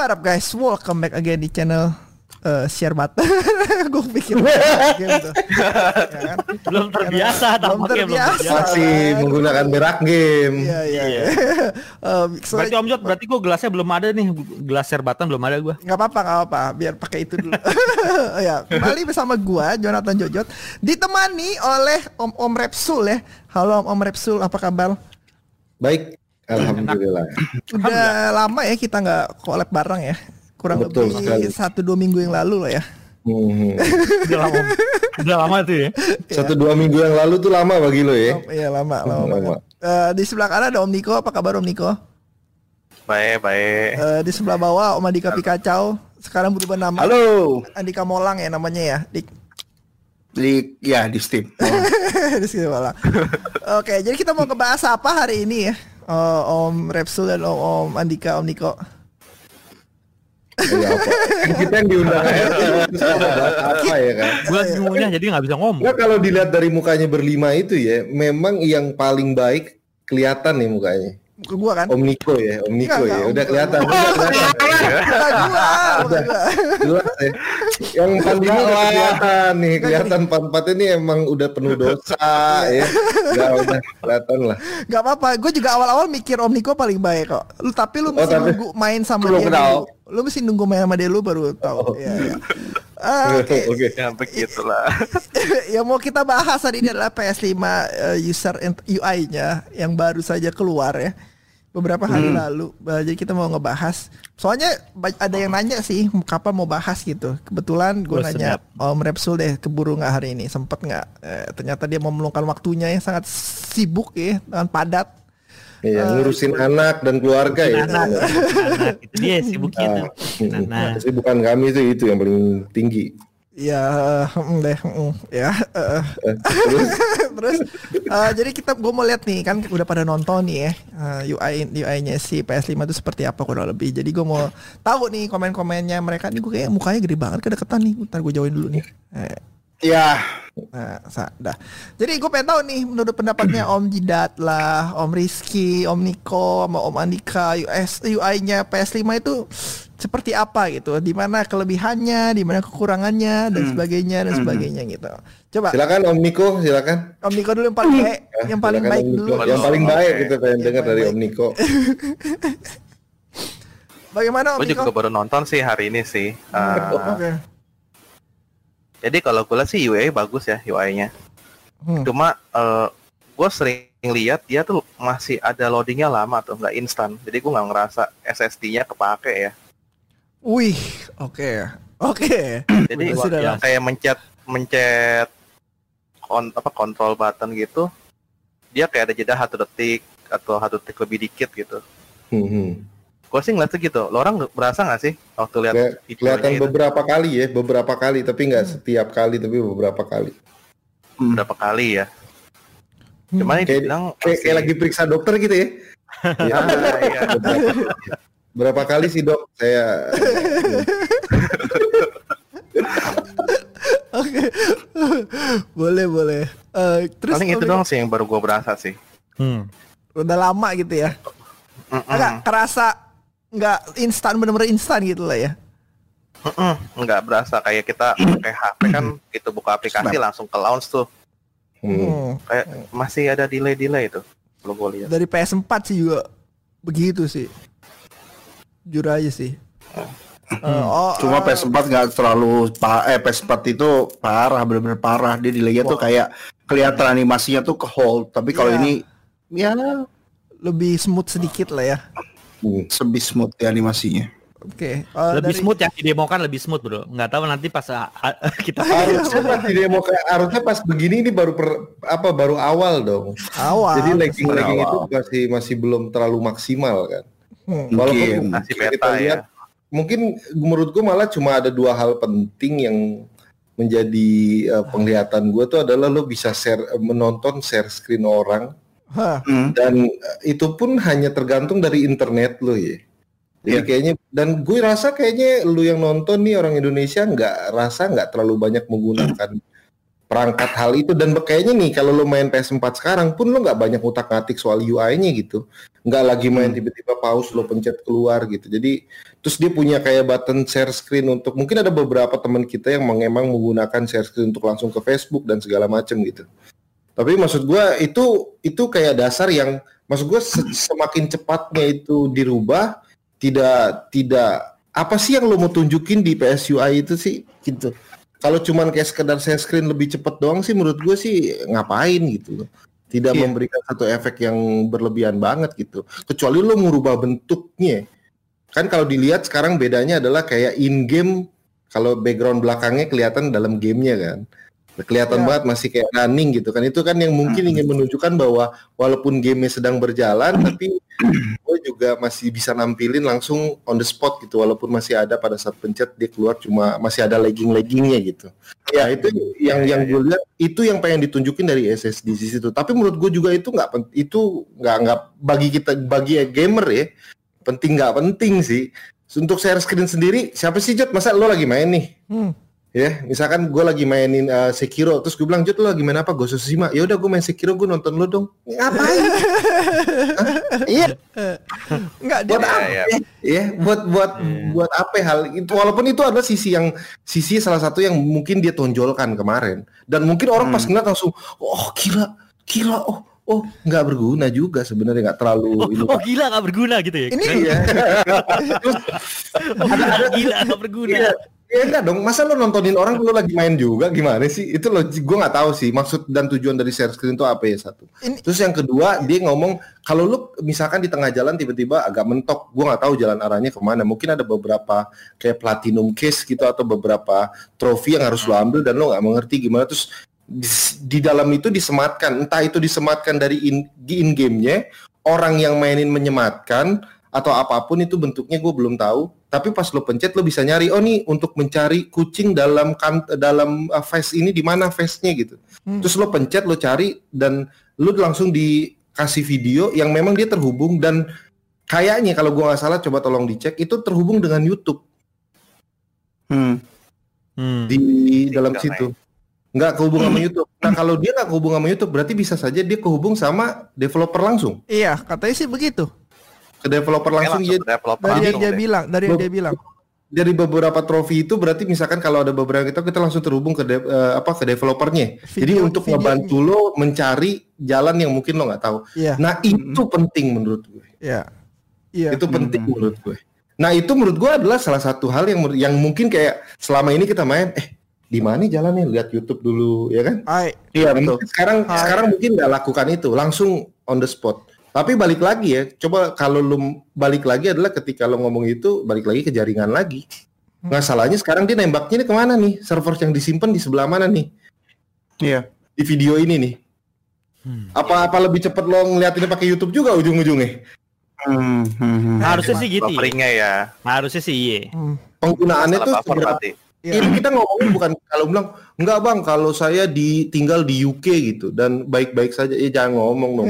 what up guys? Welcome back again di channel uh, share button. gue pikir game tuh. Ya kan? Belum terbiasa Belum terbiasa. Masih menggunakan berak game. Iya iya. Iya. Um, so- Berarti Om Jod, berarti gue gelasnya belum ada nih, gelas serbatan belum ada gue. nggak apa-apa nggak apa biar pakai itu dulu ya kembali bersama gua Jonathan Jojot ditemani oleh Om Om Repsul ya halo Om Om Repsul apa kabar Baik, alhamdulillah. udah lama ya kita nggak collab bareng ya kurang Betul lebih sekali. satu dua minggu yang lalu lah ya Hmm. Udah lama, udah lama tuh ya. Satu dua minggu yang lalu tuh lama bagi lo ya. Oh, iya lama lama, Lama. banget Eh, di sebelah kanan ada Om Niko apa kabar Om Niko Baik, baik. Eh, di sebelah bawah Om Andika Pikacau sekarang berubah nama Halo, Andika Molang ya namanya ya di di ya di Steam. di sini malah. Oke, jadi kita mau ngebahas apa hari ini ya? Oh, Om Repsul dan Om, Om Andika, Om Niko. Ya? Kan kita yang diundang apa ya kan? Gue bingungnya jadi nggak bisa ngomong. Enggak kalau dilihat dari mukanya berlima itu ya, memang yang paling baik kelihatan nih mukanya. Ke gua kan? Om Niko ya, Om Niko Enggak, ya, enggak, udah kelihatan, udah kelihatan. Bukan gua, bukan gua. Jelas ya. Yang pan ini udah kelihatan nih, kelihatan pan ini emang udah penuh dosa ya. Udah udah kelihatan lah. Gak apa-apa, gue juga awal-awal mikir Om Niko paling baik kok. Lu tapi lu Oh, mesti tapi- nunggu main sama Belum dia kenal. dulu. Lu mesti nunggu main sama dia lu baru tahu. Iya, iya. Ah, Oke. Oke. Ya begitulah. yang mau kita bahas hari ini adalah PS5 uh, user UI-nya yang baru saja keluar ya beberapa hari Hmm. lalu. Uh, jadi kita mau ngebahas. Soalnya ada yang nanya sih kapan mau bahas gitu. Kebetulan gue nanya Om Repsul deh keburu nggak hari ini sempet nggak? Eh, ternyata dia mau meluangkan waktunya yang sangat sibuk ya dengan padat. Iya, ngurusin anak dan keluarga ya. Anak, anak itu dia sibuknya tuh. Ah, Nah, Tapi bukan kami itu itu yang paling tinggi. Ya, mm, deh, ya. eh. Eh, Terus Terus eh, jadi kita gue mau lihat nih kan udah pada nonton nih ya eh, UI UI-nya si PS5 itu seperti apa kurang lebih. Jadi gue mau tahu nih komen-komennya mereka nih gue kayak mukanya gede banget kedeketan nih. Ntar gue jauhin dulu nih. Eh, Ya, Nah, dah. Jadi gue pengen tahu nih menurut pendapatnya Om Jidat lah, Om Rizky, Om Niko, sama Om Andika, US UI-nya PS5 itu seperti apa gitu? Di mana kelebihannya, di mana kekurangannya dan sebagainya dan sebagainya gitu. Coba silakan Om Niko, silakan. Om Niko dulu yang paling baik, Ya, yang paling baik dulu. Yang paling baik kita pengen Yang dengar dari baik. Om Niko. Bagaimana Om Gue juga baru nonton sih hari ini sih. Eh, Oke. Jadi kalau gue lihat sih UI bagus ya UI-nya. Hmm. Cuma gue sering lihat dia tuh masih ada loadingnya lama tuh, nggak instan. Jadi gue nggak ngerasa SSD-nya kepake ya. Wih, oke. Oke. Jadi Sudah lah. kayak mencet mencet kon, apa kontrol button gitu, dia kayak ada jeda satu detik atau satu detik lebih dikit gitu. Hmm, hmm. Gue sih ngeliat gitu. Lo orang berasa nggak sih waktu lihat kelihatan gitu? beberapa kali ya, beberapa kali tapi nggak setiap kali tapi beberapa kali. berapa kali ya? Cuman ini Kayak, dibilang kayak, kayak lagi periksa dokter gitu ya. ya, ya. Berapa kali sih dok? Saya Oke. boleh, boleh. Eh, terus paling itu Niko, doang sih yang baru gue berasa sih. hmm. udah lama gitu ya. Mm-mm. Agak kerasa nggak instan bener-bener instan gitu lah ya. Nggak berasa kayak kita pakai HP kan gitu buka aplikasi langsung ke launch tuh. hmm. Hmm. Kayak masih ada delay-delay itu. Kalau gue lihat. Dari PS4 sih juga begitu sih. Jujur aja sih. Eh, oh, cuma eh, PS4 nggak terlalu pa eh PS4 itu parah bener-bener parah. Dia delaynya tuh kayak kelihatan animasinya tuh ke hold. Tapi kalau Iya. ini ya lebih smooth sedikit lah ya. Hmm. lebih smooth ya animasinya. Oke. eh, lebih dari- smooth yang didemokan lebih smooth bro. Nggak tahu nanti pas ah, kita Harusnya pas di demo kayak harusnya pas begini ini baru per, apa baru awal dong. awal. Jadi lagging lagging awal. itu masih masih belum terlalu maksimal kan. Hmm. Walaupun Mungkin. Masih kita beta ya. lihat mungkin menurut gue malah cuma ada dua hal penting yang menjadi uh, penglihatan gue tuh adalah lo bisa share menonton share screen orang Hah. Hmm. dan uh, itu pun hanya tergantung dari internet lo ya. Jadi Iya. kayaknya dan gue rasa kayaknya lu yang nonton nih orang Indonesia nggak rasa nggak terlalu banyak menggunakan perangkat hal itu dan kayaknya nih kalau lo main PS4 sekarang pun lo nggak banyak utak-atik soal UI-nya gitu nggak lagi main tiba-tiba pause lo pencet keluar gitu jadi terus dia punya kayak button share screen untuk mungkin ada beberapa teman kita yang memang menggunakan share screen untuk langsung ke Facebook dan segala macam gitu tapi maksud gua itu itu kayak dasar yang maksud gua se- semakin cepatnya itu dirubah tidak tidak apa sih yang lo mau tunjukin di PS UI itu sih gitu kalau cuman kayak sekedar share screen lebih cepet doang sih menurut gue sih ngapain gitu. Tidak Iya. memberikan satu efek yang berlebihan banget gitu. Kecuali lo merubah bentuknya. Kan kalau dilihat sekarang bedanya adalah kayak in game kalau background belakangnya kelihatan dalam gamenya kan. Kelihatan Ya. banget masih kayak running gitu kan. Itu kan yang mungkin ingin menunjukkan bahwa walaupun gamenya sedang berjalan tapi gue juga masih bisa nampilin langsung on the spot gitu walaupun masih ada pada saat pencet dia keluar cuma masih ada lagging-laggingnya gitu. Ya itu yang yang gue lihat itu yang pengen ditunjukin dari SSD di situ. Tapi menurut gue juga itu nggak itu nggak nggak bagi kita bagi gamer ya penting nggak penting sih. Untuk share screen sendiri siapa sih Jot masa lo lagi main nih? Hmm. Ya, misalkan gue lagi mainin uh, Sekiro, terus gue bilang, Jut lo lagi main apa? Ghost of Tsushima. Ya udah gue main Sekiro, gue nonton lo dong. Ngapain? Iya, Enggak dia buat apa? iya. Ya, buat buat buat apa hal itu? Walaupun itu adalah sisi yang sisi salah satu yang mungkin dia tonjolkan kemarin. Dan mungkin orang pas ngeliat langsung, oh gila, gila, oh oh nggak berguna juga sebenarnya nggak terlalu ini. Oh gila nggak berguna gitu ya? ini Iya. Terus Oh, gila nggak berguna. Iya. Ya enggak dong, masa lo nontonin orang lo lagi main juga gimana sih? Itu lo gue nggak tahu sih maksud dan tujuan dari share screen itu apa ya satu. Ini- Terus yang kedua dia ngomong kalau lo misalkan di tengah jalan tiba-tiba agak mentok, gue nggak tahu jalan arahnya ke mana. Mungkin ada beberapa kayak platinum case gitu atau beberapa trofi yang harus lo ambil dan lo nggak mengerti gimana. Terus di, di dalam itu disematkan, entah itu disematkan dari in, di in gamenya, orang yang mainin menyematkan atau apa pun itu bentuknya gue belum tahu tapi pas lo pencet lo bisa nyari oh nih untuk mencari kucing dalam kan dalam uh, face ini di mana face-nya gitu Hmm. terus lo pencet lo cari dan lo langsung dikasih video yang memang dia terhubung dan kayaknya kalau gua nggak salah coba tolong dicek itu terhubung dengan YouTube Hmm. Hmm. di dalam Tinggal situ nggak kehubung sama YouTube nah kalau dia nggak kehubung sama YouTube berarti bisa saja dia kehubung sama developer langsung iya katanya sih begitu. Ke developer langsung, ya ke developer Dari yang langsung dia deh. bilang, dari yang dia bilang. dari beberapa trofi itu berarti misalkan kalau ada beberapa kita kita langsung terhubung ke de- eh, apa ke developernya. Jadi Video- untuk videonya. ngebantu lo mencari jalan yang mungkin lo nggak tahu. Iya, Nah itu penting menurut gue. iya. Iya. Itu penting Hmm. menurut gue. Nah itu menurut gue adalah salah satu hal yang yang mungkin kayak selama ini kita main eh di mana jalannya lihat YouTube dulu ya kan. Iya betul. Sekarang Hai. sekarang mungkin nggak lakukan itu langsung on the spot. Tapi balik lagi ya, coba kalau lu balik lagi adalah ketika lo ngomong itu balik lagi ke jaringan lagi. Nggak salahnya sekarang dia nembaknya ini ke mana nih? Server yang disimpan di sebelah mana nih? Iya. Di video ini nih. Hmm. Apa apa lebih cepet lo ngeliatinnya pakai YouTube juga ujung-ujungnya? Hmm, hmm, hmm. Harusnya sih gitu. ya. Bufferingnya ya. Harusnya sih iya. Hmm. Penggunaannya Masalah tuh seberapa? Iya. Ini kita ngomongin bukan kalau bilang enggak bang kalau saya di tinggal di UK gitu dan baik-baik saja. Ya jangan ngomong dong.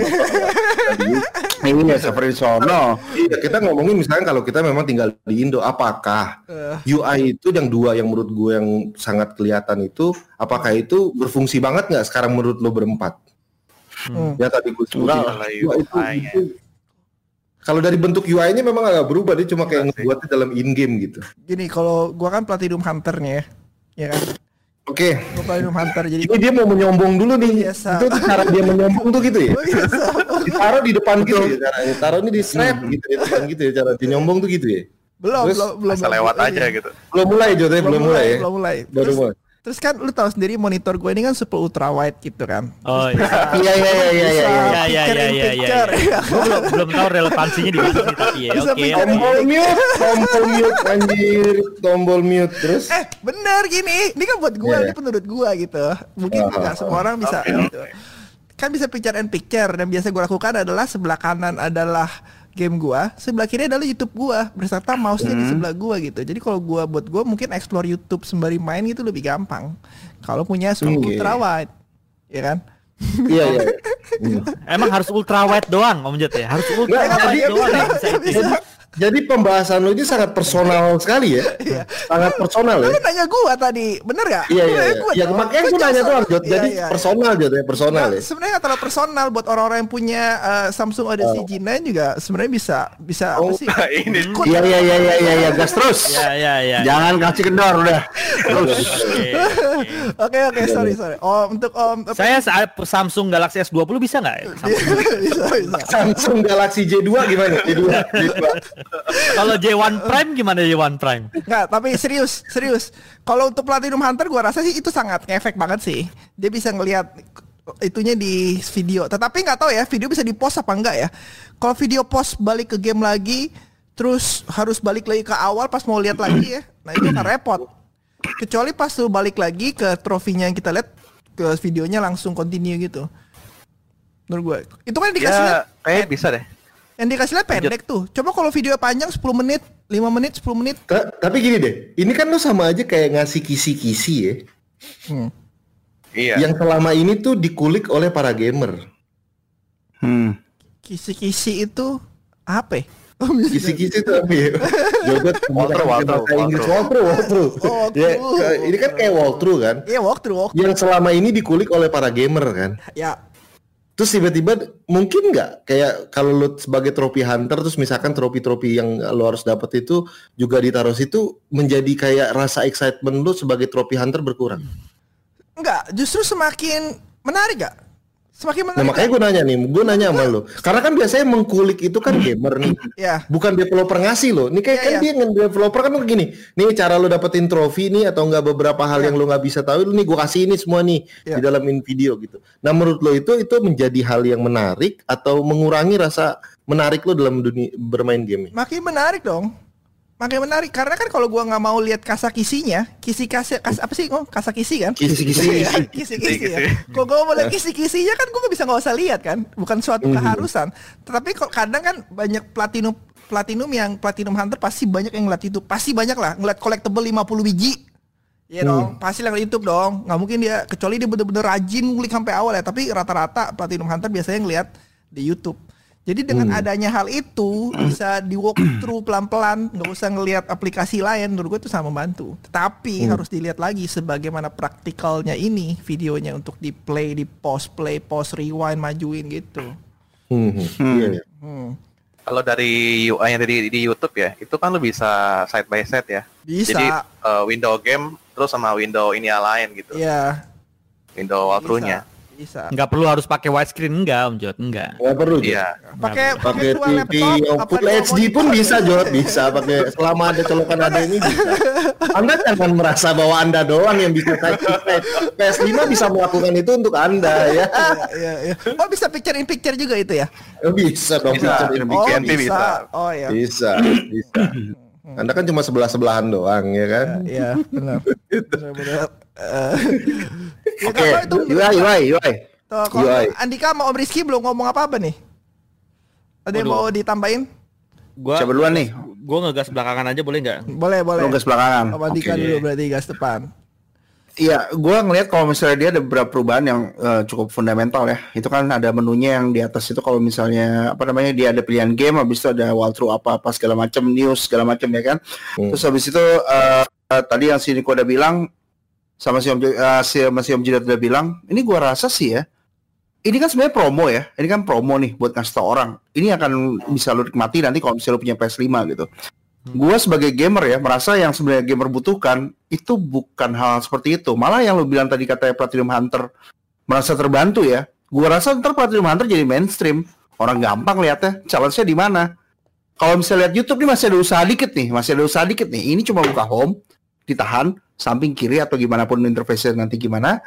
Ini ya seperti sono. Iya, kita ngomongin misalnya kalau kita memang tinggal di Indo, apakah Eh, UI itu yang dua yang menurut gue yang sangat kelihatan itu, apakah itu berfungsi banget nggak sekarang menurut lo berempat? hmm. Ya tadi gue sebutin. Itu, UI-nya. itu- kalau dari bentuk UI-nya memang agak berubah, dia cuma kayak sih. ngebuatnya dalam in game gitu. Gini, kalau gua kan platinum hunternya ya. Ya kan? Oke, Gua platinum hunter jadi ini dia mau menyombong dulu nih. Biasa. Itu cara dia menyombong tuh gitu ya. Biasa. Ditaruh di depan gitu ya caranya. Taruh ini di strap gitu di depan gitu ya cara dia nyombong tuh gitu ya. belum, Terus belum, belum. Asal belum- lewat belum- aja gitu. Belum mulai Jodoh, belum, mulai ya. Belum mulai. Baru Terus, mulai. Terus kan lu tahu sendiri monitor gue ini kan super ultra wide gitu kan. Oh iya. Iya iya iya iya. Iya. Iya iya iya in iya iya. picture. Gue belum belum tahu relevansinya di mana sih tapi ya. Oke. Tombol mute, tombol mute anjir, tombol mute terus. Eh bener gini, ini kan buat gua, Iya. ini menurut gua gitu. Mungkin Ah, nggak semua orang bisa gitu. Kan bisa picture and picture dan biasa gua lakukan adalah sebelah kanan adalah game gua, sebelah kiri adalah YouTube gua beserta mouse-nya di sebelah gua gitu. Jadi kalau gua buat gua mungkin explore YouTube sembari main gitu lebih gampang. Kalau punya super Oke. ultra wide, ya kan? Iya iya. iya. Emang harus ultra wide doang Om Jet ya? Harus ultra wide doang bisa itu. Bisa. Jadi pembahasan lu ini sangat personal sekali ya. sangat personal Lu ya. kan nanya gua tadi, bener gak? Iya Lu iya. iya. gua Ya makanya Lu gue nanya doang Jod. Iya, Jadi iya. personal Jod ya, personal Nah, ya. sebenarnya nggak terlalu personal buat orang-orang yang punya uh, Samsung Odyssey G9 juga sebenarnya bisa bisa apa Oh, sih? ini. Iya iya iya iya iya ya, gas terus. Ya ya ya. Jangan kasih kendor udah. Terus. Oke, oke. Sorry sorry. Oh untuk om apa- Saya saat Samsung Galaxy S20 bisa nggak? ya? Samsung. bisa bisa. Samsung Galaxy J2 gimana? J2. J2. Kalau J1 Prime gimana J1 Prime? Nggak, tapi serius, serius. Kalau untuk Platinum Hunter gua rasa sih itu sangat ngefek banget sih. Dia bisa ngelihat itunya di video. Tetapi nggak tahu ya, video bisa di-post apa enggak ya. Kalau video post balik ke game lagi, terus harus balik lagi ke awal pas mau lihat lagi ya. Nah, itu akan repot. Kecuali pas lu balik lagi ke trofinya yang kita lihat ke videonya langsung continue gitu. Menurut gue. Itu kan dikasih Ya, kayak bisa deh. Yang dikasih lihat pendek tuh. Coba kalau video panjang 10 menit, 5 menit, 10 menit. Ta- Tapi gini deh, ini kan lu sama aja kayak ngasih kisi-kisi ya. Hmm. Iya. Yang selama ini tuh dikulik oleh para gamer. Hmm. Kisi-kisi itu apa ya? Kisi-kisi itu apa ya? Jogot Walter, Walter, Inggris Walter. Oh, Ya, ini kan kayak walkthrough kan. Iya walkthrough, walk. Yang selama ini dikulik oleh para gamer kan. Ya, Terus tiba-tiba mungkin nggak kayak kalau lu sebagai trofi hunter terus misalkan trofi-trofi yang lu harus dapat itu juga ditaruh situ menjadi kayak rasa excitement lu sebagai trofi hunter berkurang. enggak. Justru semakin menarik gak? Semakin Nah makanya gue nanya nih, gue nanya sama lu. Karena kan biasanya mengkulik itu kan gamer nih. Ya, Bukan developer ngasih loh. Ini kayak Iya, kan iya. dia nge-developer kan gini. Nih cara lu dapetin trofi nih atau enggak beberapa hal yang lu nggak bisa tahu. Lu nih gue kasih ini semua nih Iya. di dalam video gitu. Nah menurut lo itu itu menjadi hal yang menarik atau mengurangi rasa menarik lo dalam dunia bermain game? makin menarik dong. Makin menarik karena kan kalau gua nggak mau lihat kasa kisinya, kisi kasa kas, apa sih? Oh, kasa kisi kan? Iya, kisi-kisi ya. Kalau gue mau lihat kisi-kisinya kan gue bisa nggak usah lihat kan, bukan suatu Mhm. keharusan. Tetapi kok kadang kan banyak platinum platinum yang platinum hunter pasti banyak yang ngeliat itu, pasti banyak lah ngeliat collectible 50 biji. Iya dong, pasti lah YouTube dong. Nggak mungkin dia kecuali dia bener-bener rajin ngulik sampai awal ya. Tapi rata-rata platinum hunter biasanya ngeliat di YouTube. Jadi dengan adanya hal itu bisa di walk through pelan-pelan, nggak usah ngelihat aplikasi lain. Menurut gue itu sangat membantu. Tetapi harus dilihat lagi sebagaimana praktikalnya ini videonya untuk di play, di pause play, pause rewind, majuin gitu. Hmm, hmm. Iya, iya. Hmm. Kalau dari UI yang di, di YouTube ya, itu kan lu bisa side by side ya. Bisa. Jadi eh, window game terus sama window ini yang lain gitu. Iya. Window walkthrough-nya. Bisa. Nggak perlu harus pakai widescreen enggak Om Jod, enggak. Nggak perlu. Iya. Pakai Pakai TV dua HD pun bisa Jod, bisa pakai selama ada colokan ada ini bisa. Anda jangan merasa bahwa Anda doang yang bisa PS5 bisa melakukan itu untuk Anda ya. Iya, iya, iya. Oh bisa picture in picture juga itu ya? Bisa dong Bisa. picture in Oh picture. PNP bisa. Oh iya. Bisa, bisa. Anda kan cuma sebelah-sebelahan doang ya kan? Iya benar. Benar-benar. eh, ya, Oke, itu UI UI UI. Tuh, UI. Andika sama Om Rizky belum ngomong apa-apa nih? Ada yang mau ditambahin? Gua Siapa duluan nih? gua ngegas belakangan aja boleh nggak? Boleh, boleh. Lu gas belakangan. Om Andika Oke. dulu berarti gas depan. Iya, gua ngelihat kalau misalnya dia ada beberapa perubahan yang eh, cukup fundamental ya. Itu kan ada menunya yang di atas itu kalau misalnya apa namanya dia ada pilihan game, habis itu ada walkthrough apa-apa segala macam news segala macam ya kan. Hmm. Terus habis itu eh, eh, tadi yang si Niko udah bilang sama si Om eh, si, sama si Om Jidat udah bilang, ini gua rasa sih ya. Ini kan sebenarnya promo ya. Ini kan promo nih buat ngasih tau orang. Ini akan bisa lu nikmati nanti kalau misalnya lu punya PS5 gitu. Gua sebagai gamer ya merasa yang sebenarnya gamer butuhkan itu bukan hal seperti itu. Malah yang lu bilang tadi katanya Platinum Hunter merasa terbantu ya. Gua rasa ntar Platinum Hunter jadi mainstream. Orang gampang lihatnya. Challenge-nya di mana? Kalau misalnya lihat YouTube nih masih ada usaha dikit nih, masih ada usaha dikit nih. Ini cuma buka home, ditahan samping kiri atau gimana pun interface nanti gimana.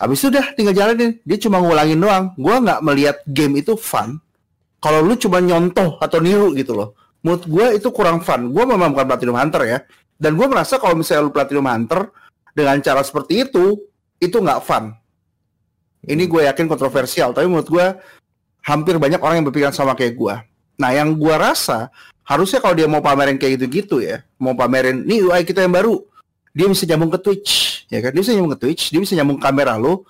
Habis itu udah tinggal jalanin. Dia cuma ngulangin doang. Gua nggak melihat game itu fun. Kalau lu cuma nyontoh atau niru gitu loh. Menurut gue itu kurang fun. Gue memang bukan Platinum Hunter ya. Dan gue merasa kalau misalnya lu Platinum Hunter dengan cara seperti itu, itu nggak fun. Ini gue yakin kontroversial, tapi menurut gue hampir banyak orang yang berpikiran sama kayak gue. Nah, yang gue rasa harusnya kalau dia mau pamerin kayak gitu-gitu ya, mau pamerin nih UI kita yang baru, dia bisa nyambung ke Twitch, ya kan? Dia bisa nyambung ke Twitch, dia bisa nyambung kamera lo,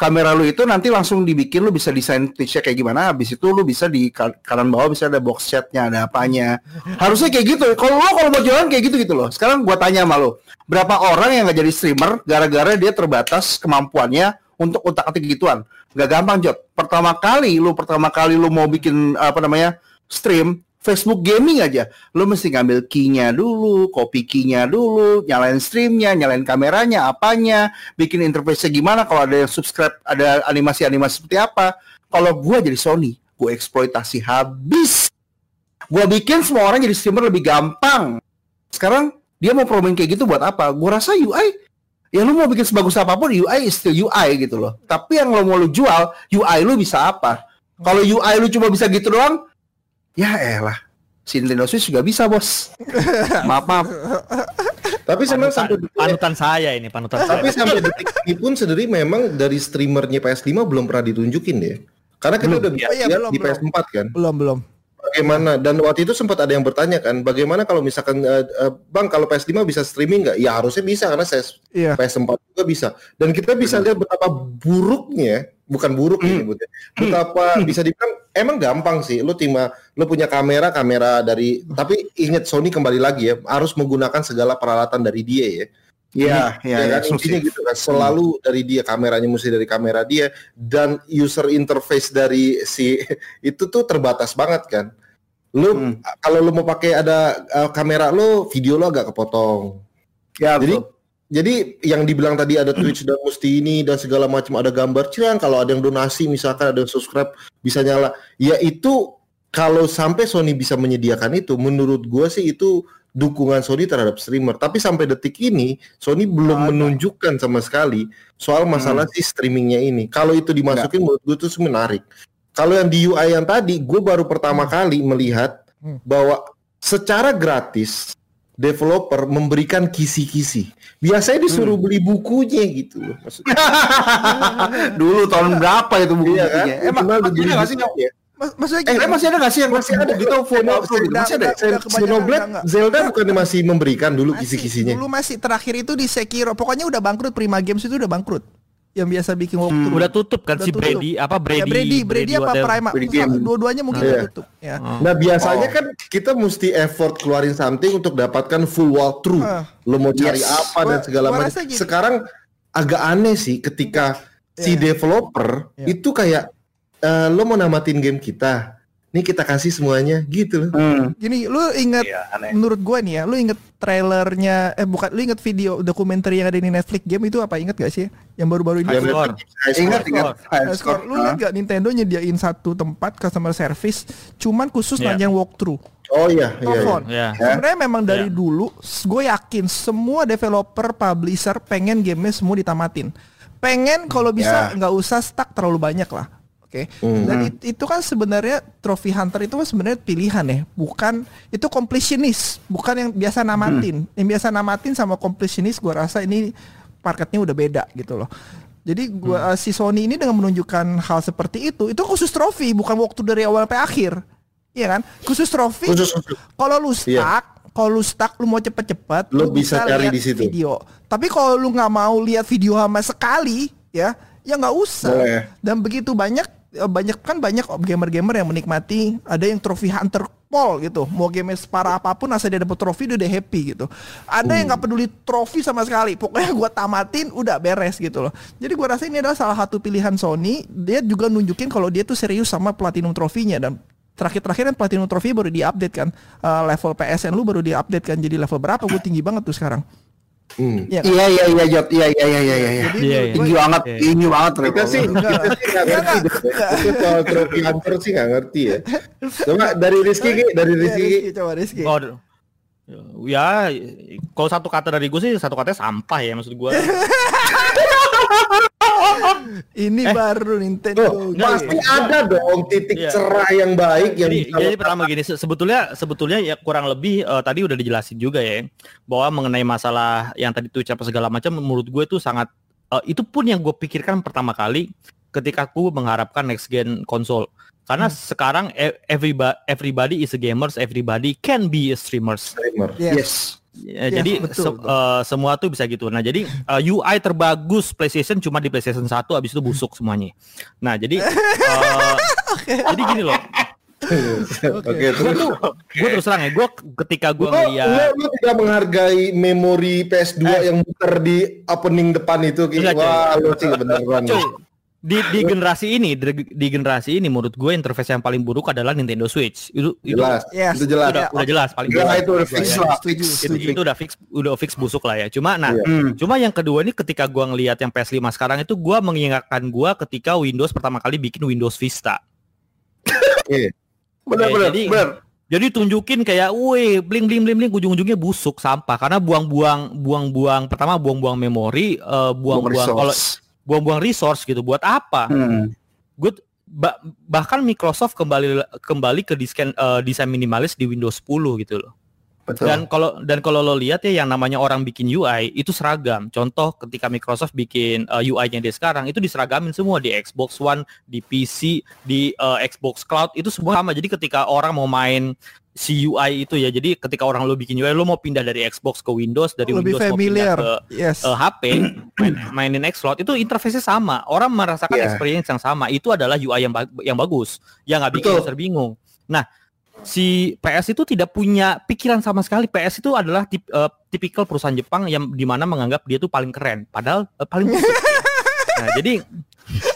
kamera lu itu nanti langsung dibikin lu bisa desain Twitch-nya kayak gimana. Habis itu lu bisa di ka- kanan bawah bisa ada box chatnya ada apanya. Harusnya kayak gitu. Kalau lo kalau mau jualan kayak gitu gitu loh. Sekarang gua tanya sama lu berapa orang yang nggak jadi streamer gara-gara dia terbatas kemampuannya untuk utak atik gituan? Nggak gampang Jot. Pertama kali lu pertama kali lu mau bikin apa namanya stream Facebook gaming aja lu mesti ngambil key-nya dulu, copy key-nya dulu, nyalain streamnya, nyalain kameranya, apanya, bikin interface-nya gimana, kalau ada yang subscribe, ada animasi-animasi seperti apa. Kalau gua jadi Sony, gua eksploitasi habis. Gua bikin semua orang jadi streamer lebih gampang. Sekarang dia mau promoin kayak gitu buat apa? Gua rasa UI Ya lu mau bikin sebagus apa pun UI is still UI gitu loh. Tapi yang lo mau lu jual, UI lu bisa apa? Kalau UI lu cuma bisa gitu doang, ya elah. Si Nintendo Switch juga bisa bos. maaf maaf. Tapi sebenarnya sampai Panutan, panutan saya ini, panutan saya. tapi sampai detik ini pun sebenarnya memang dari streamernya PS5 belum pernah ditunjukin deh. Karena kita udah bisa Oh iya, lihat belum, di belum. PS4 kan. Belum belum. Bagaimana dan waktu itu sempat ada yang bertanya kan, bagaimana kalau misalkan eh, eh, Bang kalau PS5 bisa streaming nggak? Ya harusnya bisa karena saya Iya. PS4 juga bisa. Dan kita bisa lihat betapa buruknya, bukan buruk ini nyebutnya. Betapa bisa dibilang emang gampang sih. Lu tima lu punya kamera, kamera dari tapi ingat Sony kembali lagi ya, harus menggunakan segala peralatan dari dia ya. Iya, iya, Ya, ya, kan intinya gitu kan selalu dari dia kameranya mesti dari kamera dia dan user interface dari si itu tuh terbatas banget kan. Lu Hmm. kalau lu mau pakai ada uh, kamera lu video lu agak kepotong. Ya, Jadi betul. Jadi yang dibilang tadi ada Twitch dan mesti ini dan segala macam ada gambar cilan kalau ada yang donasi misalkan ada yang subscribe bisa nyala. Ya itu kalau sampai Sony bisa menyediakan itu menurut gua sih itu dukungan Sony terhadap streamer. Tapi sampai detik ini Sony belum menunjukkan sama sekali soal masalah si streamingnya ini. Kalau itu dimasukin menurut gue itu menarik. Kalau yang di UI yang tadi, gue baru pertama kali melihat Hmm. bahwa secara gratis developer memberikan kisi-kisi. Biasanya disuruh beli bukunya gitu loh. Maksudnya, Dulu tahun berapa itu buku iya kan? bukunya? Emang Minimal masih ada nggak sih? bukunya. Mas, maksudnya Eh, masih ada nggak sih yang Masih ada gitu gitu? Masih ada. Xenoblade, enggak. Zelda bukannya masih memberikan dulu kisi-kisinya. Dulu masih terakhir itu di Sekiro. Pokoknya udah bangkrut Prima Games itu udah bangkrut. Yang biasa bikin walkthrough. Udah tutup kan Udah si tutup. Brady apa Brady ya, Brady, Brady, apa whatever. Prima? Brady Game. Dua-duanya mungkin Iya. udah tutup. Ya. Nah biasanya Oh. kan kita mesti effort keluarin something untuk dapatkan full walkthrough. Ah. Lo mau cari Yes. apa dan segala macam. gini. Sekarang agak aneh sih ketika si Iya. developer Iya. itu kayak eh, lo mau namatin game kita, nih kita kasih semuanya gitu loh. Hmm. Gini, lu inget Iya, aneh. menurut gua nih ya, lu inget trailernya eh bukan lu inget video dokumenter yang ada di Netflix game itu apa inget gak sih? Yang baru-baru ini. Score. Ingat ingat. Score. lu lihat gak Nintendo nyediain satu tempat customer service cuman khusus Iya. nanjang walkthrough. Oh iya, iya. iya. Telepon. Ya. Sebenarnya memang dari Iya. dulu gue yakin semua developer, publisher pengen gamenya semua ditamatin. Pengen kalau bisa Ya. nggak usah stuck terlalu banyak lah. Oke. Hmm. Dan it- itu kan sebenarnya trophy hunter itu kan sebenarnya pilihan ya, bukan itu completionist, bukan yang biasa namatin. Yang biasa namatin sama completionist gue rasa ini marketnya udah beda gitu loh. Jadi gua si Sony ini dengan menunjukkan hal seperti itu, itu khusus trofi, bukan waktu dari awal sampai akhir. Iya kan? Khusus trofi. Khusus. Kalau lu stuck, Iya. kalau lu stuck lu mau cepet-cepet, Lu bisa cari lihat di situ. Video. Tapi kalau lu nggak mau lihat video sama sekali, ya, ya nggak usah. Boleh. Dan begitu banyak eh, banyak kan banyak gamer-gamer yang menikmati ada yang trofi hunter pol gitu. Mau game separah apa pun asal dia dapat trofi dia udah happy gitu. Ada yang nggak peduli trofi sama sekali. Pokoknya gua tamatin udah beres gitu loh. Jadi gua rasa ini adalah salah satu pilihan Sony. Dia juga nunjukin kalau dia tuh serius sama platinum trofinya. Dan terakhir-terakhir kan platinum trofi baru diupdate kan. Eh, level PSN lu baru diupdate kan. Jadi level berapa? Gue tinggi banget tuh sekarang Hmm. Iya kan? Iya iya iya Jot. Iya iya iya iya iya. Jadi Iya, iya. Tinggi banget, Iya. tinggi banget Kita sih, Enggak. kita sih nggak Enggak, ngerti deh. enggak. Itu soal trophy hunter sih nggak ngerti ya. Coba dari Rizky, Ki, dari Iya, Rizky. Coba Rizky Oh, ya kalau satu kata dari gue sih satu katanya sampah ya maksud gue. ini Eh. baru Nintendo game. pasti ada dong titik Iya. cerah yang baik yang jadi, jadi pertama gini, se- sebetulnya sebetulnya ya kurang lebih eh, tadi udah dijelasin juga ya bahwa mengenai masalah yang tadi tuh apa segala macam menurut gue itu sangat eh, itu pun yang gue pikirkan pertama kali ketika aku mengharapkan next gen konsol. Karena sekarang e- everybody everybody is a gamers, everybody can be a streamers. streamer. Yes. Yes. Ya, Ya, jadi betul, se- betul. eh, semua tuh bisa gitu. Nah, jadi eh, UI terbagus PlayStation cuma di PlayStation 1 habis itu busuk semuanya. Nah, jadi eh, jadi gini loh. Oke, Gue terus tuh gue terus terang ya, gue ketika gue ngeliat lo, lo tidak menghargai memori PS2 yang muter di opening depan itu coy. Wah, lo sih beneran. Cuy, di di generasi ini di, di generasi ini menurut gue interface yang paling buruk adalah Nintendo Switch. Itu itu Jelas. Yes. Itu jelas. udah, udah jelas paling Jelas buruk. itu udah fix Ya, lah, fix. itu, itu udah fix udah fix busuk lah ya. Cuma nah, Iya. Hmm. cuma yang kedua ini ketika gua ngelihat yang PS5 sekarang itu gua mengingatkan gua ketika Windows pertama kali bikin Windows Vista. Benar Oke, benar jadi- benar. Jadi tunjukin kayak, wih, bling bling bling bling, ujung-ujungnya busuk sampah karena buang-buang buang-buang pertama buang-buang memori, eh, buang-buang kalau. Buang-buang resource gitu. Buat apa? Hmm. Gue ba- bahkan Microsoft kembali kembali ke desain eh, desain minimalis di Windows 10 gitu loh. Betul. Dan kalau dan kalau lo lihat ya yang namanya orang bikin UI itu seragam. Contoh ketika Microsoft bikin uh, UI-nya dia sekarang itu diseragamin semua di Xbox One, di PC, di uh, Xbox Cloud itu semua sama. Jadi ketika orang mau main si UI itu ya, jadi ketika orang lo bikin UI lo mau pindah dari Xbox ke Windows, dari Lebih Windows familiar. mau pindah ke Yes. uh, HP main, mainin Xcloud itu interface-nya sama. Orang merasakan Iya. experience yang sama. Itu adalah UI yang ba- yang bagus, yang nggak bikin user bingung. Nah, si PS itu tidak punya pikiran sama sekali. PS itu adalah tip, eh, tipikal perusahaan Jepang yang di mana menganggap dia tuh paling keren, padahal eh, paling busuk. nah, jadi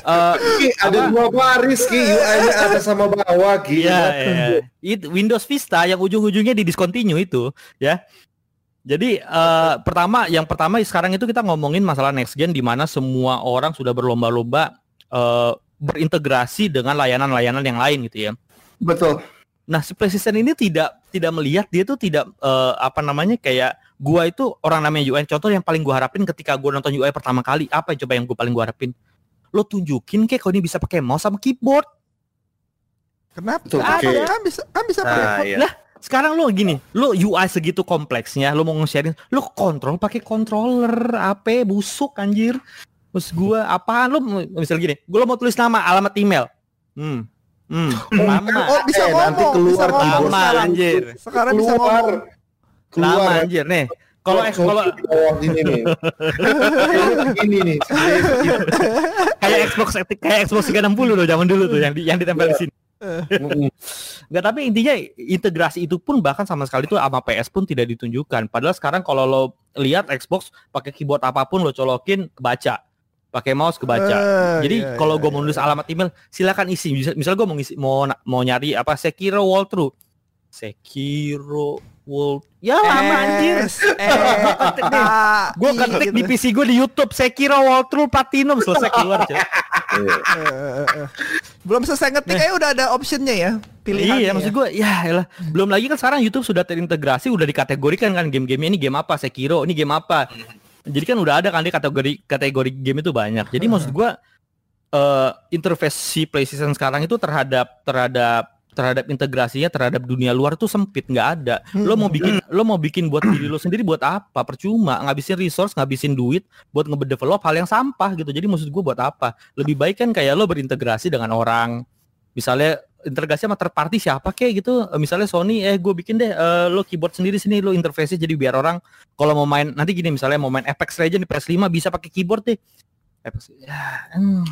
eh Ki, ada dua baris Ki, UI-nya atas sama bawah Ki. Iya, iya. Itu Windows Vista yang ujung-ujungnya di discontinue itu, ya. Jadi eh, pertama, yang pertama sekarang itu kita ngomongin masalah next gen di mana semua orang sudah berlomba-lomba eh, berintegrasi dengan layanan-layanan yang lain gitu ya. Betul. Nah, si PlayStation ini tidak tidak melihat dia tuh tidak eh, apa namanya kayak gua itu orang namanya UI. Contoh yang paling gua harapin ketika gua nonton UI pertama kali, apa yang coba yang gua paling gua harapin? Lo tunjukin kayak kau ini bisa pakai mouse sama keyboard. Kenapa? Betul, Ada, oke. kan bisa kan bisa pakai Nah, iya. Lah, sekarang lo gini, lo UI segitu kompleksnya, lo mau nge-sharing, lo kontrol pakai controller, apa busuk anjir. Terus gua apaan lo misal gini, gua lo mau tulis nama, alamat email. Hmm. Hmm, lama. Oh, bisa Eh, ngomong, nanti bisa keluar ngomong keyboard. Lama sekarang. anjir. Sekarang bisa keluar. ngomong. Lama Keluar. anjir nih. Kalau Keluar kalau di bawah sini nih. Ini nih. kayak Xbox kayak Xbox 360 loh zaman dulu tuh yang di, yang ditempel di sini. Enggak tapi intinya integrasi itu pun bahkan sama sekali tuh sama PS pun tidak ditunjukkan. Padahal sekarang kalau lo lihat Xbox pakai keyboard apa pun lo colokin kebaca. Pakai mouse kebaca. Eh, Jadi iya, kalau iya, gue mau nulis alamat email silakan isi. Misal, misal gue mau ngisi mau mau nyari apa Sekiro walkthrough. Sekiro World ya lama anjir. Gue ketik gitu. di PC gue di YouTube Sekiro walkthrough platinum selesai keluar. coy. Eh, eh, eh. Belum selesai ngetik aja udah ada optionnya ya pilihannya. Iya, maksud ya. gue ya elah. belum lagi kan sekarang YouTube sudah terintegrasi, udah dikategorikan kan game-gamenya ini game apa, Sekiro, ini game apa. Jadi kan udah ada kan di kategori kategori game itu banyak. Jadi maksud gue eh interface si PlayStation sekarang itu terhadap terhadap terhadap integrasinya terhadap dunia luar tuh sempit nggak ada. Lo mau bikin lo mau bikin buat diri lo sendiri buat apa? Percuma ngabisin resource, ngabisin duit buat ngedevelop hal yang sampah gitu. Jadi maksud gue buat apa? Lebih baik kan kayak lo berintegrasi dengan orang misalnya integrasi sama third party siapa kayak gitu. Eh, misalnya Sony eh gue bikin deh eh, lo keyboard sendiri sini lo interface jadi biar orang kalau mau main nanti gini misalnya mau main Apex Legends di PS5 bisa pakai keyboard deh Ya, hmm.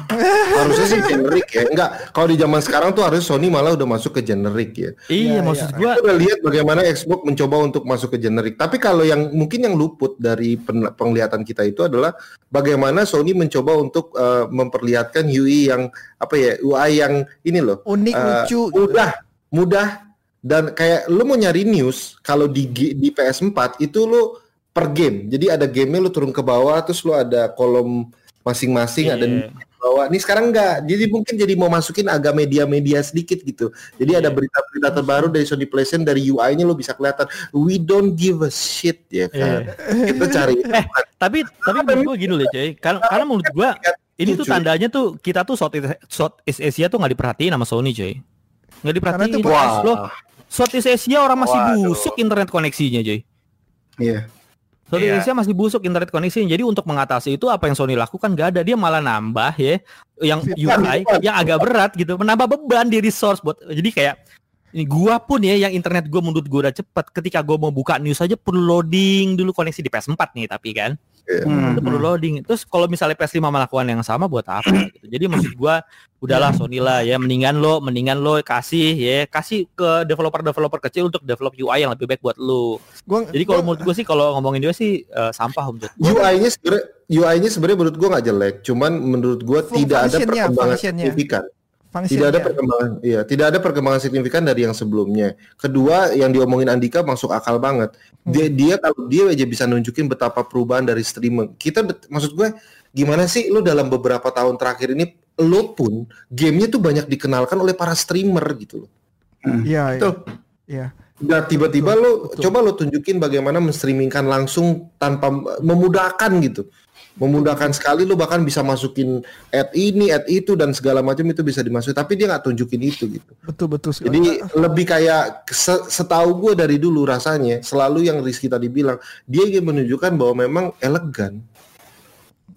Harusnya sih generic ya. Enggak, kalau di zaman sekarang tuh harus Sony malah udah masuk ke generic ya. iya Ya, maksud ya. Kita udah lihat bagaimana Xbox mencoba untuk masuk ke generic. Tapi kalau yang mungkin yang luput dari pen- penglihatan kita itu adalah bagaimana Sony mencoba untuk eh, memperlihatkan UI yang apa ya, UI yang ini loh, unik eh, lucu. gitu. mudah, mudah dan kayak lu mau nyari news kalau di di PS4 itu lu per game. Jadi ada gamenya lu turun ke bawah terus lu ada kolom masing-masing ada Iya. di bawah. Ini sekarang enggak. Jadi mungkin jadi mau masukin agak media-media sedikit gitu. Jadi ada Iya. berita-berita terbaru dari Sony PlayStation dari UI-nya lu bisa kelihatan. We don't give a shit ya kan. Kita cari Eh, tapi tapi menurut gue gini loh cuy karena, karena menurut gue ini tuh tandanya tuh kita tuh Southeast, Southeast Asia tuh nggak diperhatiin sama Sony cuy nggak Karena itu diperhatiin bekas lo Southeast Asia orang masih Waduh. busuk internet koneksinya cuy Iya. Southeast Iya. Asia masih busuk internet koneksinya jadi untuk mengatasi itu apa yang Sony lakukan nggak ada. Dia malah nambah ya yang UI yang agak berat gitu. Menambah beban di resource buat jadi kayak ini gua pun ya yang internet gua menurut gua udah cepet. Ketika gua mau buka news aja perlu loading dulu. Koneksi di PS4 nih tapi kan. Hmm, itu perlu loading. Terus kalau misalnya PS5 melakukan yang sama buat apa gitu? Jadi maksud gua udahlah Sony lah ya. Mendingan lo mendingan lo kasih ya kasih ke developer developer kecil untuk develop UI yang lebih baik buat lo Gua, jadi kalau menurut gua sih kalau ngomongin dia sih eh, sampah Om. UI-nya sebenarnya UI-nya sebenarnya menurut gua nggak jelek, cuman menurut gua tidak ada perkembangan signifikan. Fungsinya. Tidak ada perkembangan, iya, tidak ada perkembangan signifikan dari yang sebelumnya. Kedua, yang diomongin Andika masuk akal banget. Dia, dia kalau dia aja bisa nunjukin betapa perubahan dari streaming. Kita, maksud gue, gimana sih lu dalam beberapa tahun terakhir ini, lu pun gamenya tuh banyak dikenalkan oleh para streamer gitu loh. Iya, iya. Tuh. Iya. Dan tiba-tiba Betul, betul. coba lu tunjukin bagaimana menstreamingkan langsung tanpa memudahkan gitu. Memudahkan sekali lu bahkan bisa masukin ad ini, ad itu dan segala macam itu bisa dimasukin tapi dia nggak tunjukin itu gitu. Betul betul sekali. Jadi lebih kayak se- setahu gue dari dulu rasanya selalu yang Rizky tadi bilang dia ingin menunjukkan bahwa memang elegan.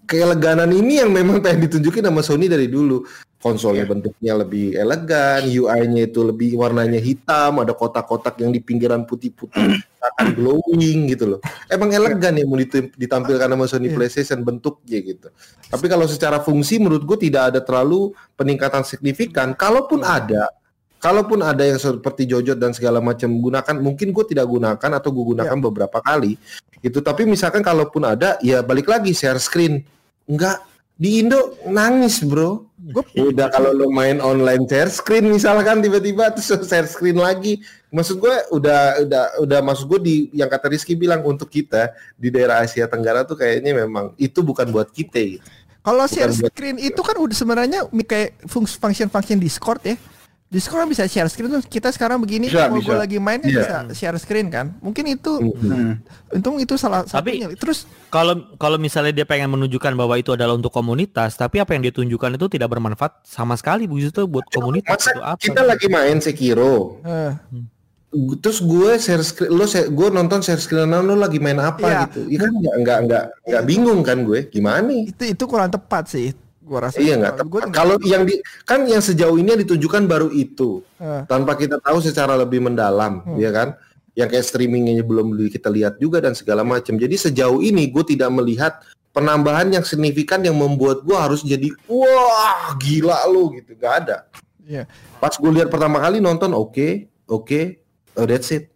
Keeleganan ini yang memang pengen ditunjukin sama Sony dari dulu. Konsolnya bentuknya lebih elegan, UI-nya itu lebih warnanya hitam, ada kotak-kotak yang di pinggiran putih-putih akan glowing gitu loh. Emang elegan ya mau ditampilkan sama Sony Iya. PlayStation bentuknya gitu. Tapi kalau secara fungsi menurut gue tidak ada terlalu peningkatan signifikan. Kalaupun ada, kalaupun ada yang seperti Jojot dan segala macam gunakan, mungkin gue tidak gunakan atau gue gunakan beberapa kali. Itu tapi misalkan kalaupun ada, ya balik lagi share screen. Enggak di Indo nangis bro. Udah kalau lo main online share screen misalkan tiba-tiba terus share screen lagi. Maksud gue udah udah udah maksud gue di yang kata Rizky bilang untuk kita di daerah Asia Tenggara tuh kayaknya memang itu bukan buat kita gitu. Kalau share buat- screen itu kan udah sebenarnya kayak fungs- function-function Discord ya. Discord kan bisa share screen tuh. Kita sekarang begini Bisa, kalau bisa. gue lagi main kan Iya. bisa share screen kan. Mungkin itu Hmm. untung itu salah Tapi- satunya. Terus Kalau kalau misalnya dia pengen menunjukkan bahwa itu adalah untuk komunitas, tapi apa yang dia tunjukkan itu tidak bermanfaat sama sekali begitu buat komunitas Masa itu apa? kita lagi main Sekiro, eh, terus gue share screen, lo share- gue nonton share screen lo lagi main apa Iya. gitu, ya kan nggak nggak nggak nggak bingung kan gue, gimana nih? itu itu kurang tepat sih. Gua rasa. Iya nggak Kalau yang di kan yang sejauh ini yang ditunjukkan baru itu, eh, tanpa kita tahu secara lebih mendalam, Hmm. ya kan? Yang kayak streamingnya belum kita lihat juga dan segala macam. Jadi sejauh ini gue tidak melihat penambahan yang signifikan yang membuat gue harus jadi wah gila lu gitu, nggak ada. Iya. Pas gue lihat pertama kali nonton, oke, oke, oh that's it.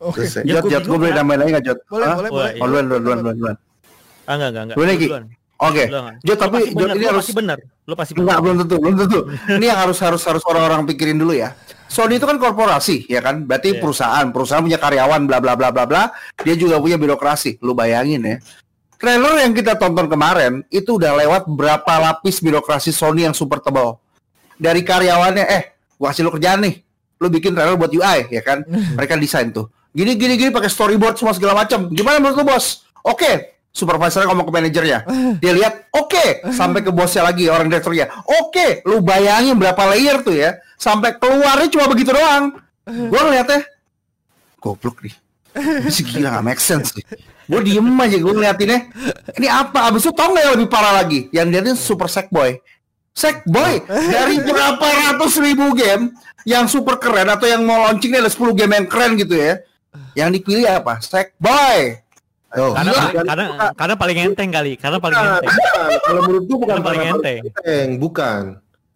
Oke. Ya, Jod, gua Jod, gue boleh ya. nambahin lagi nggak Jod? Boleh, boleh, boleh. iya. Oh, duluan, duluan, duluan, duluan, duluan. Ah enggak enggak enggak. Boleh, Ki? Oke. Jod, Lo tapi Jod benar, ini lo harus benar. Lo pasti Enggak, benar. belum tentu, belum tentu. Ini yang harus harus harus orang-orang pikirin dulu ya. Sony itu kan korporasi, ya kan? Berarti Iya. perusahaan, perusahaan punya karyawan, bla bla bla bla bla. Dia juga punya birokrasi. Lu bayangin ya. Trailer yang kita tonton kemarin itu udah lewat berapa lapis birokrasi Sony yang super tebal. Dari karyawannya, eh, gua kasih lu kerjaan nih. Lu bikin trailer buat UI, ya kan? Mereka desain tuh. Gini gini gini pakai storyboard semua segala macam. Gimana menurut lu, Bos? Oke. Supervisornya ngomong ke manajernya. Dia lihat, oke, sampai ke bosnya lagi orang direkturnya. Oke, lu bayangin berapa layer tuh ya. Sampai keluarnya cuma begitu doang. Gua ngeliatnya, goblok nih. Ini sih gila gak make sense nih. Gue diem aja gue ngeliatinnya. Ini apa? Abis itu tau gak yang lebih parah lagi? Yang dia super Sackboy. Sackboy dari berapa ratus ribu game yang super keren atau yang mau launching ada 10 game yang keren gitu ya. Yang dipilih apa? Sackboy. Oh, Karena bukan- karena karena paling enteng kali, karena paling bukan, enteng. bukan. Kalau menurut gue bukan Karena paling karena enteng. enteng, bukan.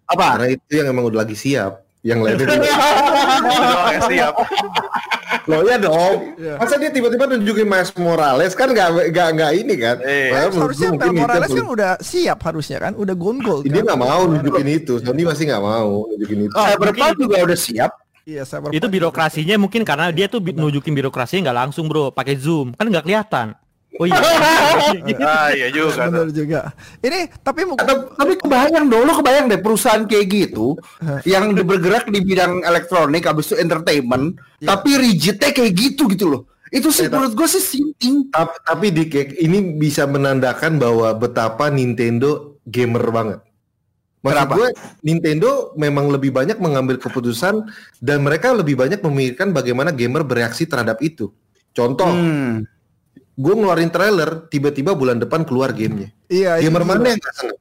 Apa? Karena itu yang emang udah lagi siap. Yang lainnya yang siap. Loh ya dong. Iya. Masa dia tiba-tiba nunjukin Miles Morales kan nggak nggak nggak ini kan? Iya. Padahal menurut harusnya gua itu Morales kan udah siap harusnya kan, udah gone gold dia kan. nggak mau nunjukin itu. Sony pasti nggak mau nunjukin itu. Oh, Cyberpunk juga udah siap. Iya, Cyberpunk Itu birokrasinya mungkin karena dia tuh bi- nunjukin birokrasinya nggak langsung bro, pakai zoom kan nggak kelihatan. Oh iya. Ah iya juga tuh. Bener juga. Ini tapi mu- Tapi, tapi kebayang dong, lo kebayang deh perusahaan kayak gitu yang bergerak di bidang elektronik, habis itu entertainment, Iya. tapi rigidnya kayak gitu gitu loh. Itu sih tapi- menurut gue sih sinting. Tapi, tapi di ini bisa menandakan bahwa betapa Nintendo gamer banget. Maksud Kenapa? gue Nintendo memang lebih banyak mengambil keputusan dan mereka lebih banyak memikirkan bagaimana gamer bereaksi terhadap itu. Contoh, Hmm. gue ngeluarin trailer, tiba-tiba bulan depan keluar gamenya. iya Gamer itu mana yang gak seneng?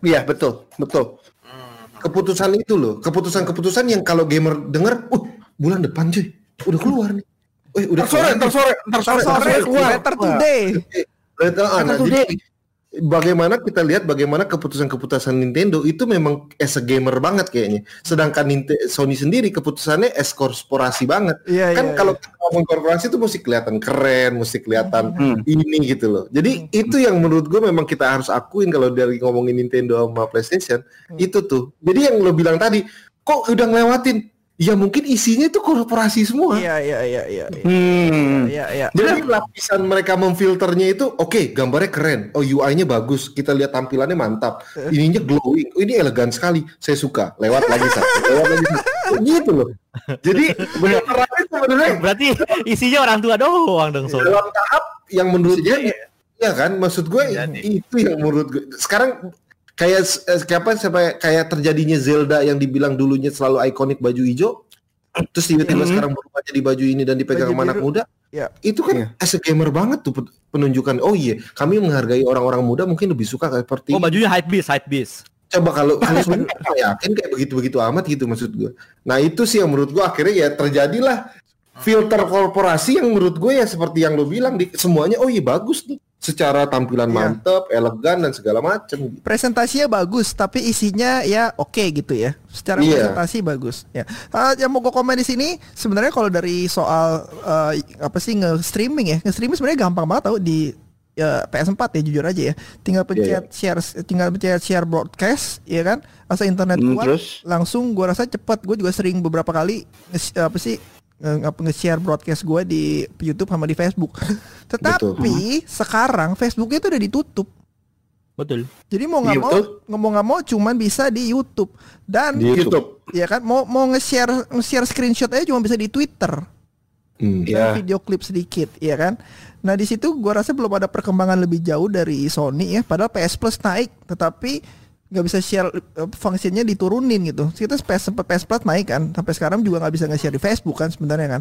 Iya betul, betul. keputusan itu loh, keputusan-keputusan yang kalau gamer denger, uh bulan depan cuy, udah keluar nih. Eh, udah Ntar sore, ntar sore, ntar sore, Sorry, ntar sore keluar. better today. Betul, ah, nah, Better today. jadi bagaimana kita lihat bagaimana keputusan-keputusan Nintendo itu memang as a gamer banget kayaknya. Sedangkan Ninte- Sony sendiri keputusannya as korporasi banget. Iya, kan iya, kalau kita ngomong korporasi itu mesti kelihatan keren, mesti kelihatan Hmm. ini gitu loh. Jadi itu yang menurut gue memang kita harus akuin kalau dari ngomongin Nintendo sama PlayStation Hmm. itu tuh. Jadi yang lo bilang tadi, kok udah ngelewatin? Ya mungkin isinya itu korporasi semua. Iya, iya, iya, iya. iya. Hmm. Iya, iya. Jadi lapisan mereka memfilternya itu oke, gambarnya keren. Oh, UI-nya bagus. Kita lihat tampilannya mantap. Ininya glowing. Oh, ini elegan sekali. Saya suka. Lewat lagi satu. Lewat lagi satu. Gitu loh. Jadi beneran sebenarnya Berarti isinya orang tua doang dong Sony. dalam tahap yang menurut Bisa gue jadi. ya kan maksud gue jadi. itu yang menurut gue sekarang kayak eh, kayak apa sampai kayak terjadinya Zelda yang dibilang dulunya selalu ikonik baju hijau terus tiba-tiba Mhm. sekarang berubah jadi baju ini dan dipegang Baju sama anak biru. muda Ya. itu kan Iya. as a gamer banget tuh pe- penunjukan oh iya kami menghargai orang-orang muda mungkin lebih suka kayak seperti Oh bajunya hype beast, hype beast. coba kalau kalau apa yakin kayak begitu-begitu amat gitu maksud gue. Nah itu sih yang menurut gue akhirnya ya terjadilah filter korporasi yang menurut gue ya seperti yang lo bilang di semuanya oh iya bagus nih secara tampilan Iya. mantep, elegan dan segala macem. presentasinya bagus tapi isinya ya oke gitu ya secara Iya. presentasi bagus ya Ah, yang mau gue komen di sini sebenarnya kalau dari soal eh, apa sih nge-streaming ya nge-streaming sebenarnya gampang banget tau di ya, PS4 ya jujur aja ya tinggal Iya, pencet share tinggal pencet share broadcast ya kan asal internet Hmm, kuat terus? langsung gua rasa cepet gue juga sering beberapa kali nge- apa sih nge- nge-share broadcast gue di YouTube sama di Facebook tetapi sekarang Facebooknya itu udah ditutup Betul. jadi mau nggak Iya, mau, betul. nggak mau nggak mau cuman bisa di YouTube dan Di YouTube. ya kan mau mau nge-share nge-share screenshot aja cuma bisa di Twitter Hmm. dan Iya. video klip sedikit, ya kan? Nah di situ gua rasa belum ada perkembangan lebih jauh dari Sony ya. Padahal PS Plus naik, tetapi nggak bisa share eh, fungsinya diturunin gitu. Kita PS PS Plus naik kan, sampai sekarang juga nggak bisa nge-share di Facebook kan sebenarnya kan.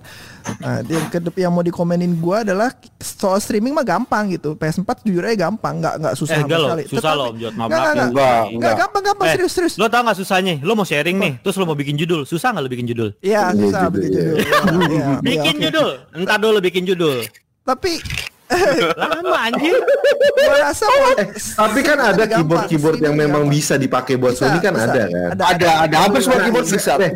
Nah yang kedep yang mau dikomenin gua adalah soal streaming mah gampang gitu. PS4 jujur aja gampang, nggak nggak susah Eh, sama enggak loh, sekali. susah Tetapi- loh, Jod. Maaf, Nggak, maaf. nggak, Enggak, Nggak enggak. gampang gampang Eh, serius serius. Lo tau gak susahnya? Lo mau sharing nih, terus lo mau bikin judul. Susah gak lo bikin judul? Iya Iya, susah judul, bikin iya. judul. Iya, Bikin judul. Entar dulu bikin judul. Tapi Lama anjir. gua rasa Tapi kan ada keyboard-keyboard yang memang gampang. bisa dipakai buat Bisa, Sony kan bisa. ada kan. Ada, ada hampir semua keyboard bisa. Eh.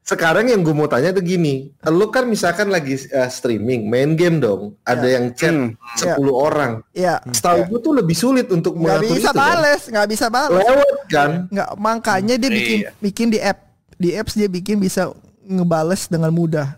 Sekarang yang gue mau tanya tuh gini, lo kan misalkan lagi eh, streaming, main game dong, ada Ya. yang chat Hmm. 10 orang. ya Setahu gue tuh lebih sulit untuk nggak mengatur bisa itu, kan? bales, nggak bisa bales. Lewat kan? nggak makanya dia bikin Iya. bikin di app di apps dia bikin bisa ngebales dengan mudah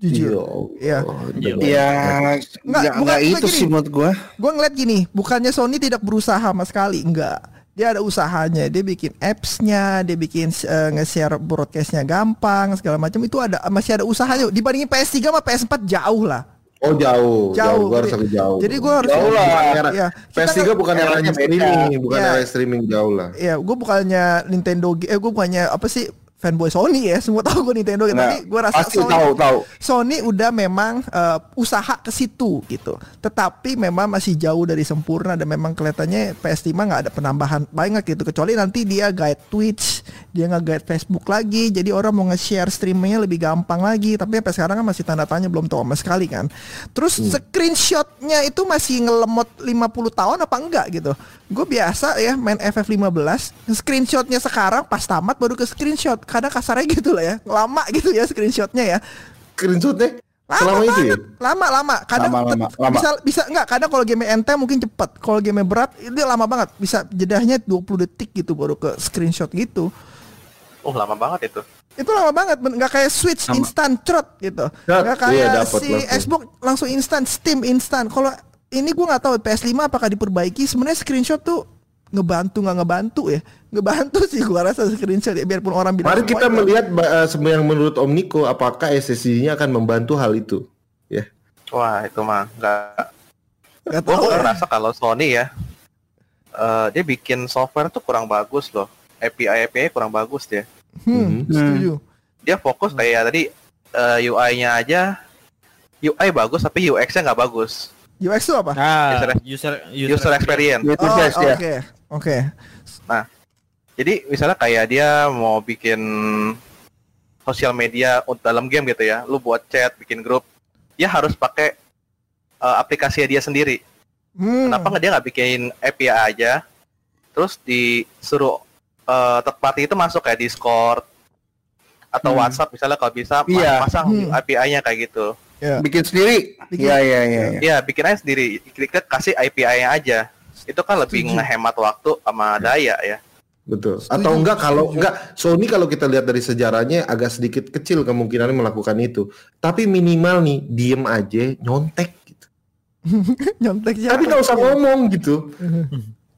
jujur Iya. Iya. Ya, Nggak, nggak bukan- nggak bukan itu gini. sih menurut gua. gue ngeliat gini bukannya Sony tidak berusaha sama sekali enggak dia ada usahanya dia bikin appsnya dia bikin eh, nge-share broadcastnya gampang segala macam itu ada masih ada usahanya dibandingin PS3 sama PS4 jauh lah Oh jauh, Jauh, jauh, gue harus jadi- aku jauh. jadi gua harus- jauh lah. Iya. Era, Kita PS3 nggak- bukan eranya beda. streaming, bukan Iya. era streaming jauh lah. ya gue bukannya Nintendo eh gue bukannya apa sih fanboy Sony ya semua tahu gue Nintendo Nah, tapi gue rasa Sony tahu tahu. Sony udah memang eh, usaha ke situ gitu. Tetapi memang masih jauh dari sempurna dan memang kelihatannya PS5 nggak ada penambahan banyak gitu kecuali nanti dia guide Twitch, dia nggak guide Facebook lagi. Jadi orang mau nge-share streamingnya lebih gampang lagi. Tapi sampai sekarang kan masih tanda tanya belum tahu sama sekali kan. Terus screenshotnya itu masih ngelemot 50 tahun apa enggak gitu. Gue biasa ya main FF15 Screenshotnya sekarang pas tamat baru ke screenshot Kadang kasarnya gitu lah ya Lama gitu ya screenshotnya ya Screenshotnya Lama selama itu ya? banget. Lama lama. Kadang Lama, lama, lama. bisa bisa enggak, kadang kalau game enteng mungkin cepat. Kalau game berat itu lama banget. Bisa jedahnya 20 detik gitu baru ke screenshot gitu. Oh lama banget itu. Itu lama banget, nggak kayak Switch Sama. instant trot gitu. Trot, Nggak iya, kayak dapet si langsung. Xbox langsung instan, Steam instan. Kalau ini gua nggak tahu PS5 apakah diperbaiki. Sebenarnya screenshot tuh ngebantu nggak ngebantu ya? Ngebantu sih gua rasa screenshot ya biarpun orang bilang Mari kita "Wah, melihat eh, sebenarnya yang menurut Om Niko apakah SSD-nya akan membantu hal itu. Ya. Wah itu mah nggak. nggak Gue tahu ya. ngerasa kalau Sony ya, eh, dia bikin software tuh kurang bagus loh. API API kurang bagus dia. Hmm, Mhm. setuju. Dia fokus kayak tadi eh, UI-nya aja. UI bagus tapi UX-nya nggak bagus. UX itu apa? Nah, User- user User experience. Itu Oh, guys oke. ya. Oke. Jadi misalnya kayak dia mau bikin sosial media untuk dalam game gitu ya, lu buat chat, bikin grup, dia harus pakai uh, aplikasi dia sendiri. Hmm. Kenapa nggak dia nggak bikin API aja, terus disuruh uh, third party itu masuk kayak Discord atau Hmm. WhatsApp misalnya kalau bisa Iya. pasang Hmm. API-nya kayak gitu. Bikin sendiri. Iya iya iya. iya. Ya bikin aja sendiri, kita kasih API-nya aja. Itu kan lebih Setuju. ngehemat waktu sama daya ya. Betul. Setuju, Atau enggak kalau setuju. enggak Sony kalau kita lihat dari sejarahnya agak sedikit kecil kemungkinan melakukan itu. Tapi minimal nih diem aja nyontek gitu. Nyontek siapa? Tapi nggak usah ngomong gitu.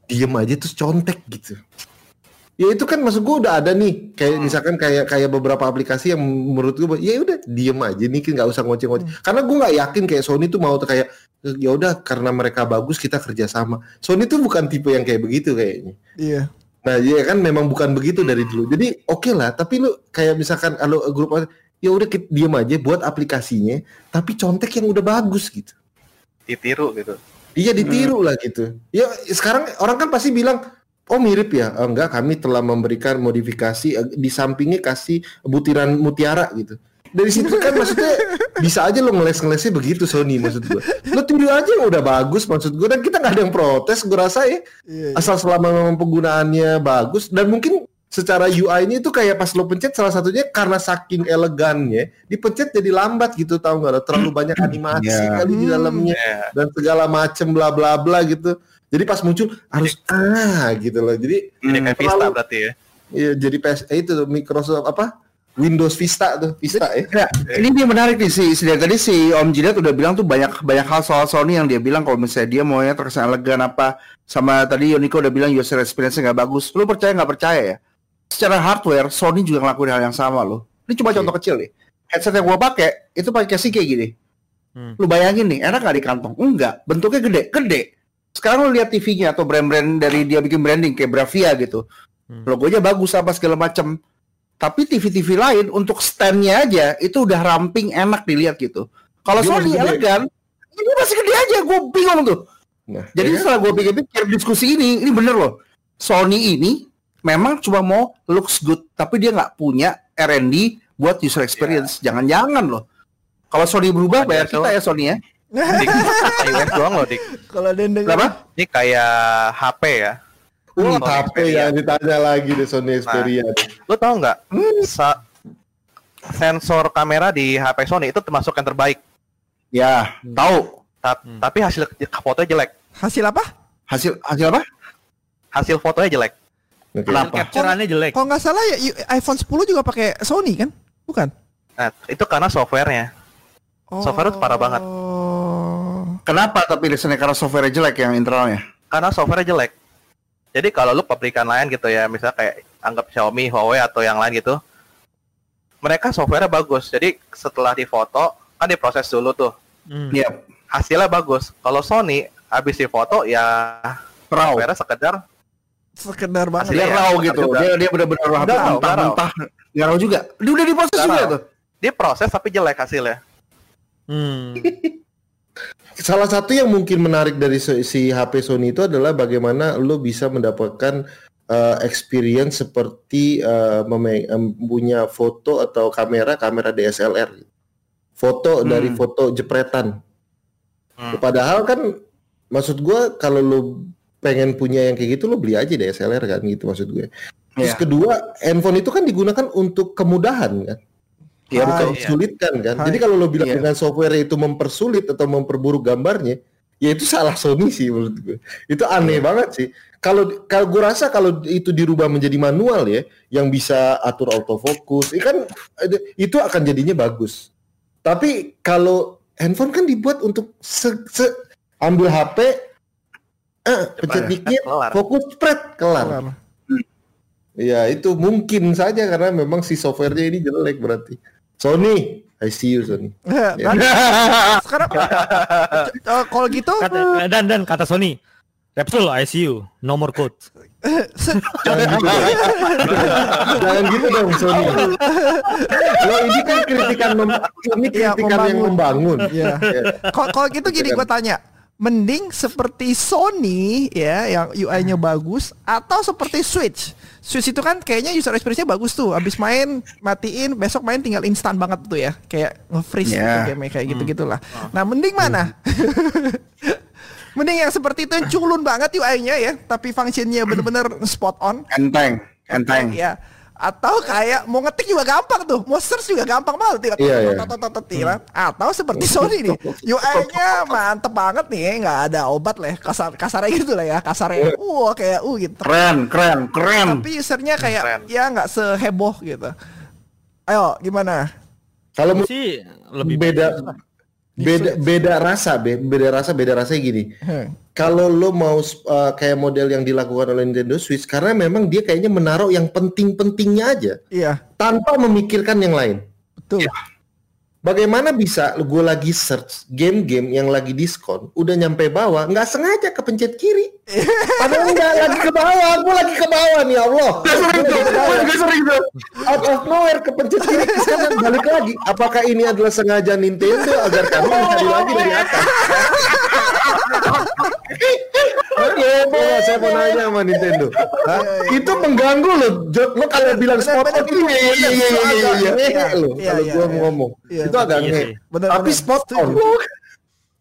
Diem aja terus contek gitu. Ya itu kan maksud gue udah ada nih kayak misalkan kayak kayak beberapa aplikasi yang menurut gue ya udah diem aja nih kan nggak usah ngoceh-ngoceh. Karena gue nggak yakin kayak Sony tuh mau tuh kayak ya udah karena mereka bagus kita kerjasama. Sony tuh bukan tipe yang kayak begitu kayaknya. Iya. Nah, ya kan memang bukan begitu dari dulu. Jadi oke lah, tapi lu kayak misalkan kalau grup ya udah diam aja buat aplikasinya, tapi contek yang udah bagus gitu. Ditiru gitu. Iya ditiru lah gitu. Ya sekarang orang kan pasti bilang Oh mirip ya, enggak kami telah memberikan modifikasi eh, di sampingnya kasih butiran mutiara gitu. Dari situ kan maksudnya bisa aja lo ngeles-ngelesnya begitu Sony maksud gue. Lo tiru aja yang udah bagus maksud gue dan kita nggak ada yang protes gue rasa ya Iya. asal selama memang penggunaannya bagus dan mungkin secara UI-nya itu kayak pas lo pencet salah satunya karena saking elegannya dipencet jadi lambat gitu tahu nggak lo terlalu banyak animasi Ya. kali di Hmm. dalamnya Ya. dan segala macem bla bla bla gitu jadi pas muncul harus ah gitu loh jadi Jadi kayak Vista berarti ya. ya jadi PS eh, itu tuh, Microsoft apa Windows Vista tuh Vista ya Ya, ini dia menarik nih si, si tadi si Om Jidat udah bilang tuh banyak banyak hal soal Sony yang dia bilang kalau misalnya dia maunya terkesan elegan apa sama tadi Yoniko udah bilang user experience nggak bagus. Lu percaya nggak percaya ya? Secara hardware Sony juga ngelakuin hal yang sama loh. Ini cuma Oke. contoh kecil nih. Headset yang gua pakai itu pakai casing kayak gini. Hmm. Lu bayangin nih, enak nggak di kantong? Enggak, bentuknya gede, gede. Sekarang lu lihat TV-nya atau brand-brand dari dia bikin branding kayak Bravia gitu. Hmm. Logonya bagus apa segala macem. Tapi TV-TV lain untuk stand-nya aja itu udah ramping enak dilihat gitu. Kalau Sony masih gede. elegan, ini masih gede aja, gue bingung tuh. nah Jadi ya kan? setelah gue pikir-pikir diskusi ini, ini bener loh. Sony ini memang cuma mau looks good, tapi dia nggak punya R&D buat user experience. Jangan-jangan loh. Kalau Sony berubah, Ada bayar kita ya Sony ya. Dik, iOS doang loh, Dik. Kalau ada yang denger- Kenapa? Ini kayak HP ya. Wah, Sony HP ya ditanya lagi deh Sony Xperia. Lu tahu nggak? Sa- sensor kamera di HP Sony itu termasuk yang terbaik. Ya, tahu. Ta- Hmm. Tapi hasil fotonya jelek. Hasil apa? Hasil hasil apa? Hasil fotonya jelek. Oke. Kenapa? Capture-annya jelek. Kalau nggak salah ya iPhone 10 juga pakai Sony kan? Bukan? Nah, itu karena softwarenya. Software itu parah banget. Oh. Kenapa tapi listennya karena software jelek yang internalnya? Karena softwarenya jelek. Jadi kalau lu pabrikan lain gitu ya, misalnya kayak anggap Xiaomi, Huawei atau yang lain gitu, mereka softwarenya bagus. Jadi setelah difoto kan diproses dulu tuh, Hmm. Iya, hasilnya bagus. Kalau Sony habis difoto ya raw. softwarenya sekedar Sekedar banget. Dia Iya, raw gitu. juga. Dia dia benar-benar raw, mentah-mentah. Nggak raw juga. Dia udah diproses Nggak juga raw. tuh. dia proses tapi jelek hasilnya. Hmm. Salah satu yang mungkin menarik dari si HP Sony itu adalah bagaimana lo bisa mendapatkan uh, experience seperti uh, punya foto atau kamera kamera DSLR. Foto Hmm. dari foto jepretan. Hmm. Padahal kan maksud gua kalau lo pengen punya yang kayak gitu lo beli aja DSLR kan gitu maksud gue. Terus Iya. kedua, handphone itu kan digunakan untuk kemudahan kan. Hai. bukan sulit-sulitan kan. Hai. Jadi kalau lo bilang Iya. dengan software itu mempersulit atau memperburuk gambarnya, ya itu salah Sony sih menurut gue. Itu aneh Iya. banget sih. Kalau kalau gue rasa kalau itu dirubah menjadi manual ya, yang bisa atur autofocus, itu kan itu akan jadinya bagus. Tapi kalau handphone kan dibuat untuk se, se- ambil HP, eh, pencet ya. dikit, Kelar. fokus, spread, kelar. Kelar. Ya itu mungkin saja karena memang si softwarenya ini jelek berarti. Sony, I see you Sony. Eh, kan sekarang eh, kalau gitu Kata, dan dan kata Sony, Repsol ICU, nomor code. Jangan gitu dong. Jangan gitu dong Sony. Lo ini kan kritikan mem- ini Iya, kritikan yang membangun. Iya. Ya. Kalau kalau gitu gini gue tanya, mending seperti Sony ya yang UI-nya bagus atau seperti Switch. Switch itu kan kayaknya user experience-nya bagus tuh. Abis main matiin, besok main tinggal instan banget tuh ya. Kayak nge-freeze Yeah. gitu game kayak gitu-gitulah. Nah, mending mana? mending yang seperti itu yang culun banget UI-nya ya, tapi functionnya bener-bener spot on. Enteng, enteng. Ya. Atau kayak mau ngetik juga gampang tuh, mau search juga gampang banget tinggal Iya, iya. tot- tot- tot- tot- tinggal. Atau seperti Sony nih, UI-nya mantep banget nih, nggak ada obat lah, ya. kasar kasarnya gitu lah ya, kasarnya, wah kayak uh gitu. Keren, keren, keren. Tapi usernya kayak Keren. ya nggak seheboh gitu. Ayo gimana? Kalau sih lebih beda beda beda rasa be- beda rasa beda rasanya gini Hmm. Kalau lo mau uh, kayak model yang dilakukan oleh Nintendo Switch karena memang dia kayaknya menaruh yang penting-pentingnya aja. Iya, tanpa memikirkan yang lain. Betul. Bagaimana bisa gue lagi search game-game yang lagi diskon udah nyampe bawah nggak sengaja kepencet kiri. Padahal nggak lagi ke bawah gue lagi ke bawah nih ya Allah. Gue sering tuh. out of nowhere kepencet kiri ke kanan balik lagi. Apakah ini adalah sengaja Nintendo agar kami mencari lagi dari atas coba saya mau nanya sama Nintendo. Hah? Itu mengganggu loh. Lo kalau bilang on ini, iya iya iya iya iya iya Iya, lo. iya, Kalau iya, gua iya. ngomong, Iya, itu agak Iya nge. Tapi spot on.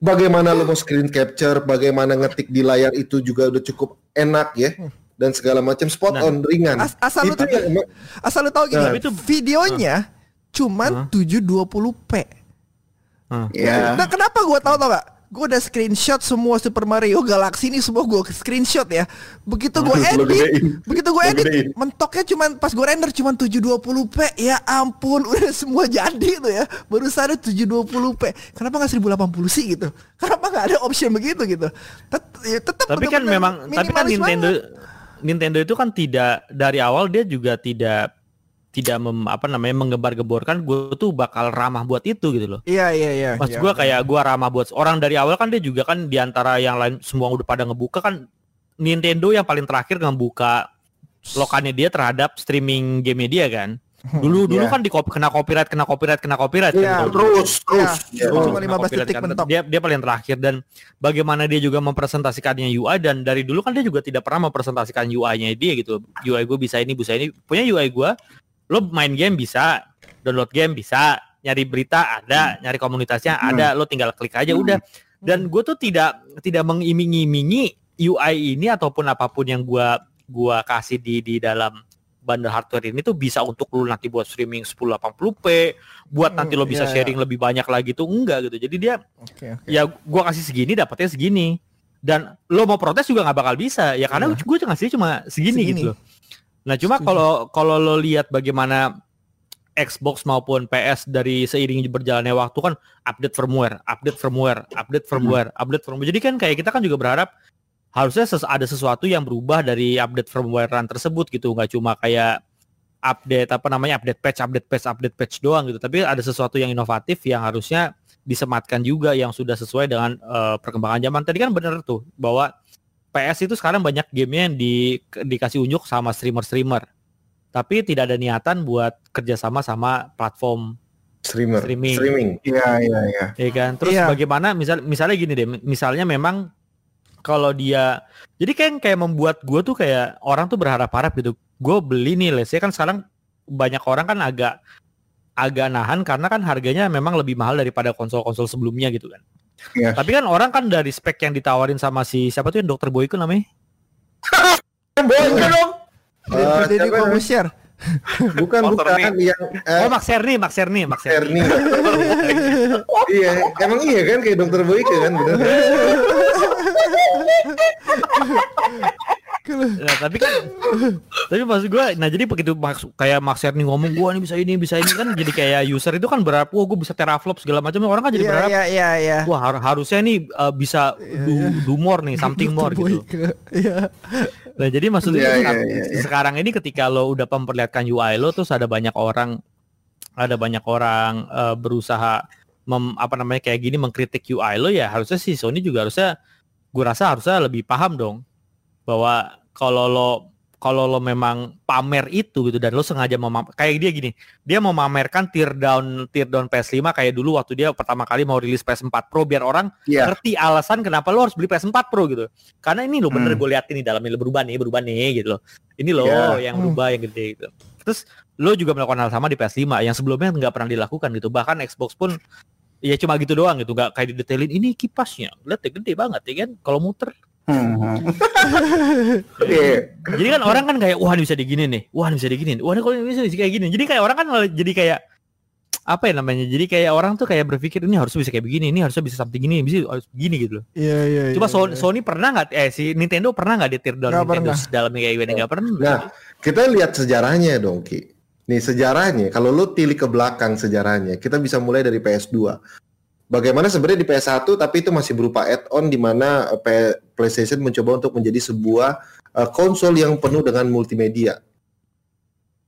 Bagaimana lo mau screen capture, bagaimana ngetik di layar itu juga udah cukup enak ya. Dan segala macam spot Nah. on ringan. As- asal lu itu yang emang- Asal lu tahu gini, Nah. Itu- videonya cuman 720p. Ya. Nah kenapa gue tahu tau gak? Gue udah screenshot semua Super Mario Galaxy ini semua gue screenshot ya. Begitu gue edit, gedein. begitu gue edit, gedein. mentoknya cuman pas gue render cuman 720p. Ya ampun, udah semua jadi tuh ya. Baru sadar 720p. Kenapa nggak 1080 sih gitu? Kenapa nggak ada option begitu gitu? Tet- ya tetap tapi kan memang tapi kan Nintendo banget. Nintendo itu kan tidak dari awal dia juga tidak tidak mem, apa namanya menggembar-gemborkan gue tuh bakal ramah buat itu gitu loh. Iya iya iya. Mas iya. gue kayak gue ramah buat orang dari awal kan dia juga kan di antara yang lain semua udah pada ngebuka kan Nintendo yang paling terakhir ngebuka lokannya dia terhadap streaming game dia kan. Dulu dulu Iya. kan di kena copyright kena copyright kena copyright Iya, kan. Terus, terus. Iya, Ya. cuma Kena 15 copyright detik kan. mentok. Dia dia paling terakhir dan bagaimana dia juga mempresentasikannya UI dan dari dulu kan dia juga tidak pernah mempresentasikan UI-nya dia gitu. UI gue bisa ini bisa ini. Punya UI gue lo main game bisa, download game bisa, nyari berita ada, nyari komunitasnya ada, lo tinggal klik aja udah. Dan gue tuh tidak tidak mengiming-imingi UI ini ataupun apa pun yang gua gua kasih di di dalam bundle hardware ini tuh bisa untuk lu nanti buat streaming 1080p, buat nanti lo Hmm, bisa iya, sharing lebih banyak lagi tuh enggak gitu. Jadi dia Oke, oke. ya gua kasih segini dapatnya segini. Dan lo mau protes juga nggak bakal bisa ya karena gue ngasih cuma segini, Segini. gitu loh. Nah cuma kalau kalau lo lihat bagaimana Xbox maupun PS dari seiring berjalannya waktu kan update firmware, update firmware, update firmware, update firmware. Jadi kan kayak kita kan juga berharap harusnya ses- ada sesuatu yang berubah dari update firmwarean tersebut gitu, nggak cuma kayak update apa namanya update patch, update patch, update patch doang gitu. Tapi ada sesuatu yang inovatif yang harusnya disematkan juga yang sudah sesuai dengan eh, perkembangan zaman. Tadi kan bener tuh bahwa PS itu sekarang banyak gamenya yang di, dikasih unjuk sama streamer-streamer. Tapi tidak ada niatan buat kerjasama sama platform streamer Streaming. streaming Iya, iya, iya. ya kan terus Iya. bagaimana misal misalnya gini deh misalnya memang kalau dia jadi kan kayak membuat gue tuh kayak orang tuh berharap-harap gitu gue beli nih let's say kan sekarang banyak orang kan agak agak nahan karena kan harganya memang lebih mahal daripada konsol-konsol sebelumnya gitu kan Iya. tapi kan orang kan dari spek yang ditawarin sama si siapa tuh yang dokter Boyko namanya Boleh dong. Eh, Jadi siapa namanya? Kobusier. bukan Motor bukan yang eh, oh Max Erni Max Erni Max Erni Ernie iya emang iya kan kayak dokter Boyke kan bener Nah, tapi kan tapi maksud gue nah jadi begitu Max, kayak Max Erni ngomong gue nih bisa ini bisa ini kan jadi kayak user itu kan berharap wah gue bisa teraflop segala macam orang kan jadi Iya berharap iya iya iya. wah har- harusnya nih uh, bisa do, do more nih something more gitu. Iya. nah jadi maksudnya Iya, tuh, iya, ap- iya, iya. sekarang ini ketika lo udah memperlihatkan UI lo terus ada banyak orang ada banyak orang uh, berusaha mem, apa namanya kayak gini mengkritik UI lo ya harusnya sih Sony juga harusnya gue rasa harusnya lebih paham dong bahwa kalau lo kalau lo memang pamer itu gitu dan lo sengaja mau kayak dia gini, dia mau memamerkan tear down tear down PS5 kayak dulu waktu dia pertama kali mau rilis PS4 Pro biar orang Iya. ngerti alasan kenapa lo harus beli PS4 Pro gitu. Karena ini lo bener Hmm. gue lihat ini dalamnya lo berubah nih, berubah nih gitu loh. Ini lo Iya. yang Hmm. berubah yang gede gitu. Terus lo juga melakukan hal sama di PS5 yang sebelumnya nggak pernah dilakukan gitu. Bahkan Xbox pun ya cuma gitu doang gitu, nggak kayak didetailin ini kipasnya. Lihat deh gede banget ya kan kalau muter. Hmm. Iya. Jadi kan orang kan kayak wah ini bisa digini nih, wah ini bisa digini, wah ini kalau ini bisa kayak gini. Jadi kayak orang kan jadi kayak apa ya namanya? Jadi kayak orang tuh kayak berpikir ini harusnya bisa kayak begini, ini harusnya bisa something gini, bisa harus begini gitu loh. Iya iya. Coba iya, Sony, iya. Sony pernah nggak eh si Nintendo pernah nggak di tear down Nintendo pernah. dalamnya kayak gini nggak pernah. Nah, kita lihat sejarahnya dong, Ki. Nih sejarahnya, kalau lu tilik ke belakang sejarahnya, kita bisa mulai dari PS2. Bagaimana sebenarnya di PS1 tapi itu masih berupa add-on di mana eh, PlayStation mencoba untuk menjadi sebuah eh, konsol yang penuh dengan multimedia.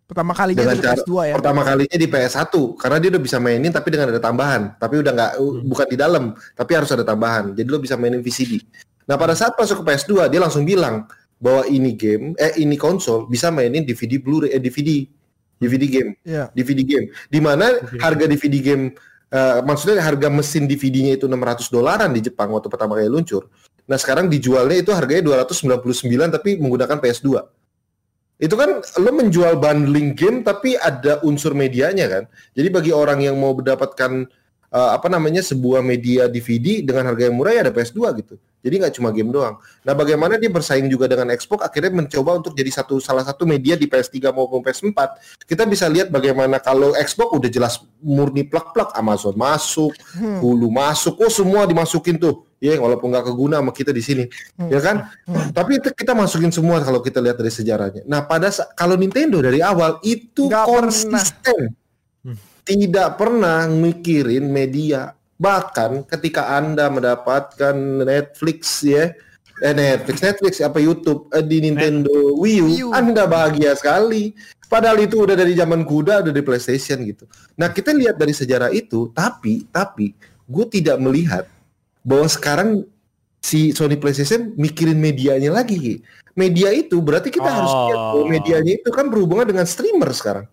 Pertama kalinya Dengan di cara- PS2 ya. Pertama kalinya di PS1 karena dia udah bisa mainin tapi dengan ada tambahan, tapi udah nggak bukan di dalam, tapi harus ada tambahan. Jadi lo bisa mainin VCD. Nah, pada saat masuk ke PS2 dia langsung bilang bahwa ini game eh ini konsol bisa mainin DVD Blu-ray eh DVD DVD game, Iya. DVD game. Di mana harga DVD game eh, maksudnya harga mesin DVD-nya itu 600 dolaran di Jepang waktu pertama kali luncur. Nah, sekarang dijualnya itu harganya 299 tapi menggunakan PS2 itu kan lo menjual bundling game tapi ada unsur medianya kan. Jadi bagi orang yang mau mendapatkan eh, apa namanya sebuah media DVD dengan harga yang murah ya ada PS2 gitu. Jadi nggak cuma game doang. Nah, bagaimana dia bersaing juga dengan Xbox akhirnya mencoba untuk jadi satu salah satu media di PS3 maupun PS4. Kita bisa lihat bagaimana kalau Xbox udah jelas murni plak-plak Amazon masuk, Hmm. Hulu masuk, oh semua dimasukin tuh. Ya, walaupun nggak keguna sama kita di sini, Hmm. ya kan? Tapi itu kita masukin semua kalau kita lihat dari sejarahnya. Nah, pada kalau Nintendo dari awal itu Nggak konsisten, Hmm. Tidak pernah mikirin media. Bahkan ketika anda mendapatkan Netflix ya, eh Netflix, Netflix apa YouTube eh, di Nintendo Wii U, Wii U. anda bahagia sekali. Padahal itu udah dari zaman kuda, udah di PlayStation gitu. Nah kita lihat dari sejarah itu, tapi tapi gue tidak melihat bahwa sekarang si Sony PlayStation mikirin medianya lagi. Media itu berarti kita harus lihat bahwa Oh. medianya itu kan berhubungan dengan streamer sekarang.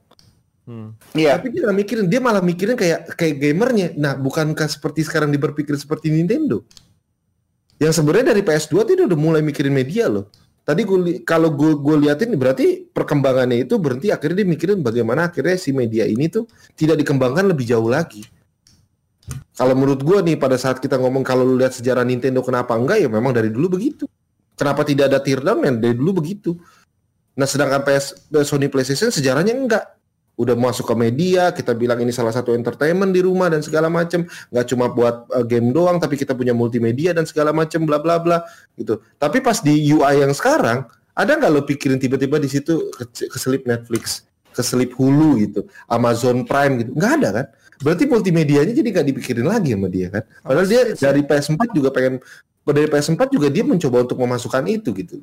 Hmm. Iya. Tapi dia nggak mikirin, dia malah mikirin kayak kayak gamernya. Nah, bukankah seperti sekarang dia berpikir seperti Nintendo? Yang sebenarnya dari PS2 tuh dia udah mulai mikirin media loh. Tadi gue li- kalau gue gue liatin berarti perkembangannya itu berhenti akhirnya dia mikirin bagaimana akhirnya si media ini tuh tidak dikembangkan lebih jauh lagi. Kalau menurut gue nih pada saat kita ngomong kalau lu lihat sejarah Nintendo kenapa enggak ya memang dari dulu begitu. Kenapa tidak ada teardown ya dari dulu begitu. Nah sedangkan PS Sony PlayStation sejarahnya enggak udah masuk ke media, kita bilang ini salah satu entertainment di rumah dan segala macam, nggak cuma buat uh, game doang, tapi kita punya multimedia dan segala macam, bla bla bla, gitu. Tapi pas di UI yang sekarang, ada nggak lo pikirin tiba-tiba di situ ke- keselip Netflix, keselip Hulu gitu, Amazon Prime gitu, nggak ada kan? Berarti multimedianya jadi nggak dipikirin lagi sama dia kan? Padahal dia dari PS4 juga pengen, dari PS4 juga dia mencoba untuk memasukkan itu gitu.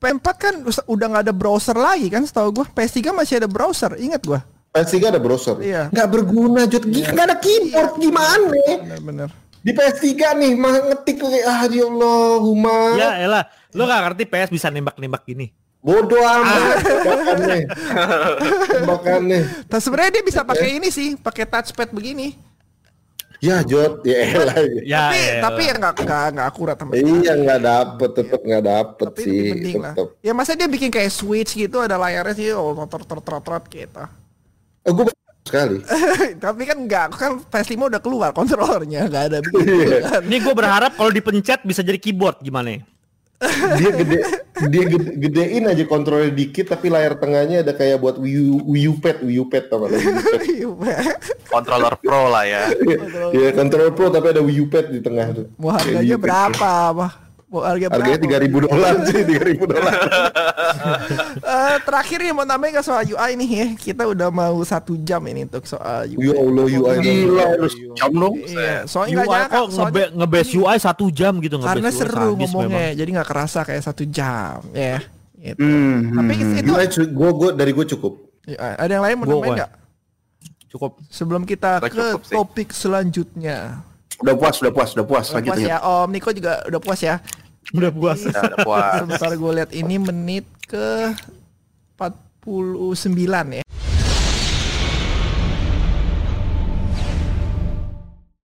PS4 kan udah nggak ada browser lagi kan setahu gua. PS3 masih ada browser, ingat gua. PS3 ada browser, Iya. nggak berguna, Jod, nggak ada keyboard gimana? Bener-bener. Di PS3 nih, mah ngetik kayak ah ya Allah, Huma. Ya elah, lo gak ngerti PS bisa nembak-nembak gini. Bodoh amat tembakannya. tembakannya. Nah, sebenarnya dia bisa pakai ini sih, pakai touchpad begini. Ya Jod, ya elah. Ya, tapi elah. tapi ya nggak nggak nggak akurat sama sekali. Iya nggak dapet, tetep nggak dapet Tapi sih. mending lah. tetep. Ya masa dia bikin kayak switch gitu ada layarnya sih, oh motor ter ter ter gitu. Oh, gue sekali. tapi kan enggak, kan PS5 udah keluar kontrolernya, nggak ada begitu Iya. kan. Ini gue berharap kalau dipencet bisa jadi keyboard gimana ya? Dia gede, dia gede, gedein aja kontrolnya dikit, tapi layar tengahnya ada kayak buat Wii U, Wii U Pad, Wii U Pad lo? Wii U Pad. Controller Pro lah ya. Iya, kontrol Pro tapi ada Wii U Pad di tengah tuh. Mau harganya berapa, Bah? Mau harga berapa? Harganya tiga ribu dolar sih, tiga ribu dolar. Eh, terakhir nih mau nambahin ke soal UI nih ya. Kita udah mau satu jam ini untuk soal UI. Ya Allah, UI. Gila, lu jam dong. Iya, soalnya UI nggak nyangka, kok soalnya ngebe- nge-base UI satu jam gitu nge-base karena seru ngomongnya, memang. jadi nggak kerasa kayak satu jam, ya. Gitu. Hmm, Tapi hmm, itu UI, gue, gue dari gue cukup. Ya, ada yang lain mau nambahin nggak? Cukup. Sebelum kita Nggak ke topik selanjutnya. Udah puas, udah puas, udah puas. Udah puas ya. Om Niko juga udah puas ya. Udah puas. Ya, udah puas. Sebentar gue lihat ini menit ke 49 ya.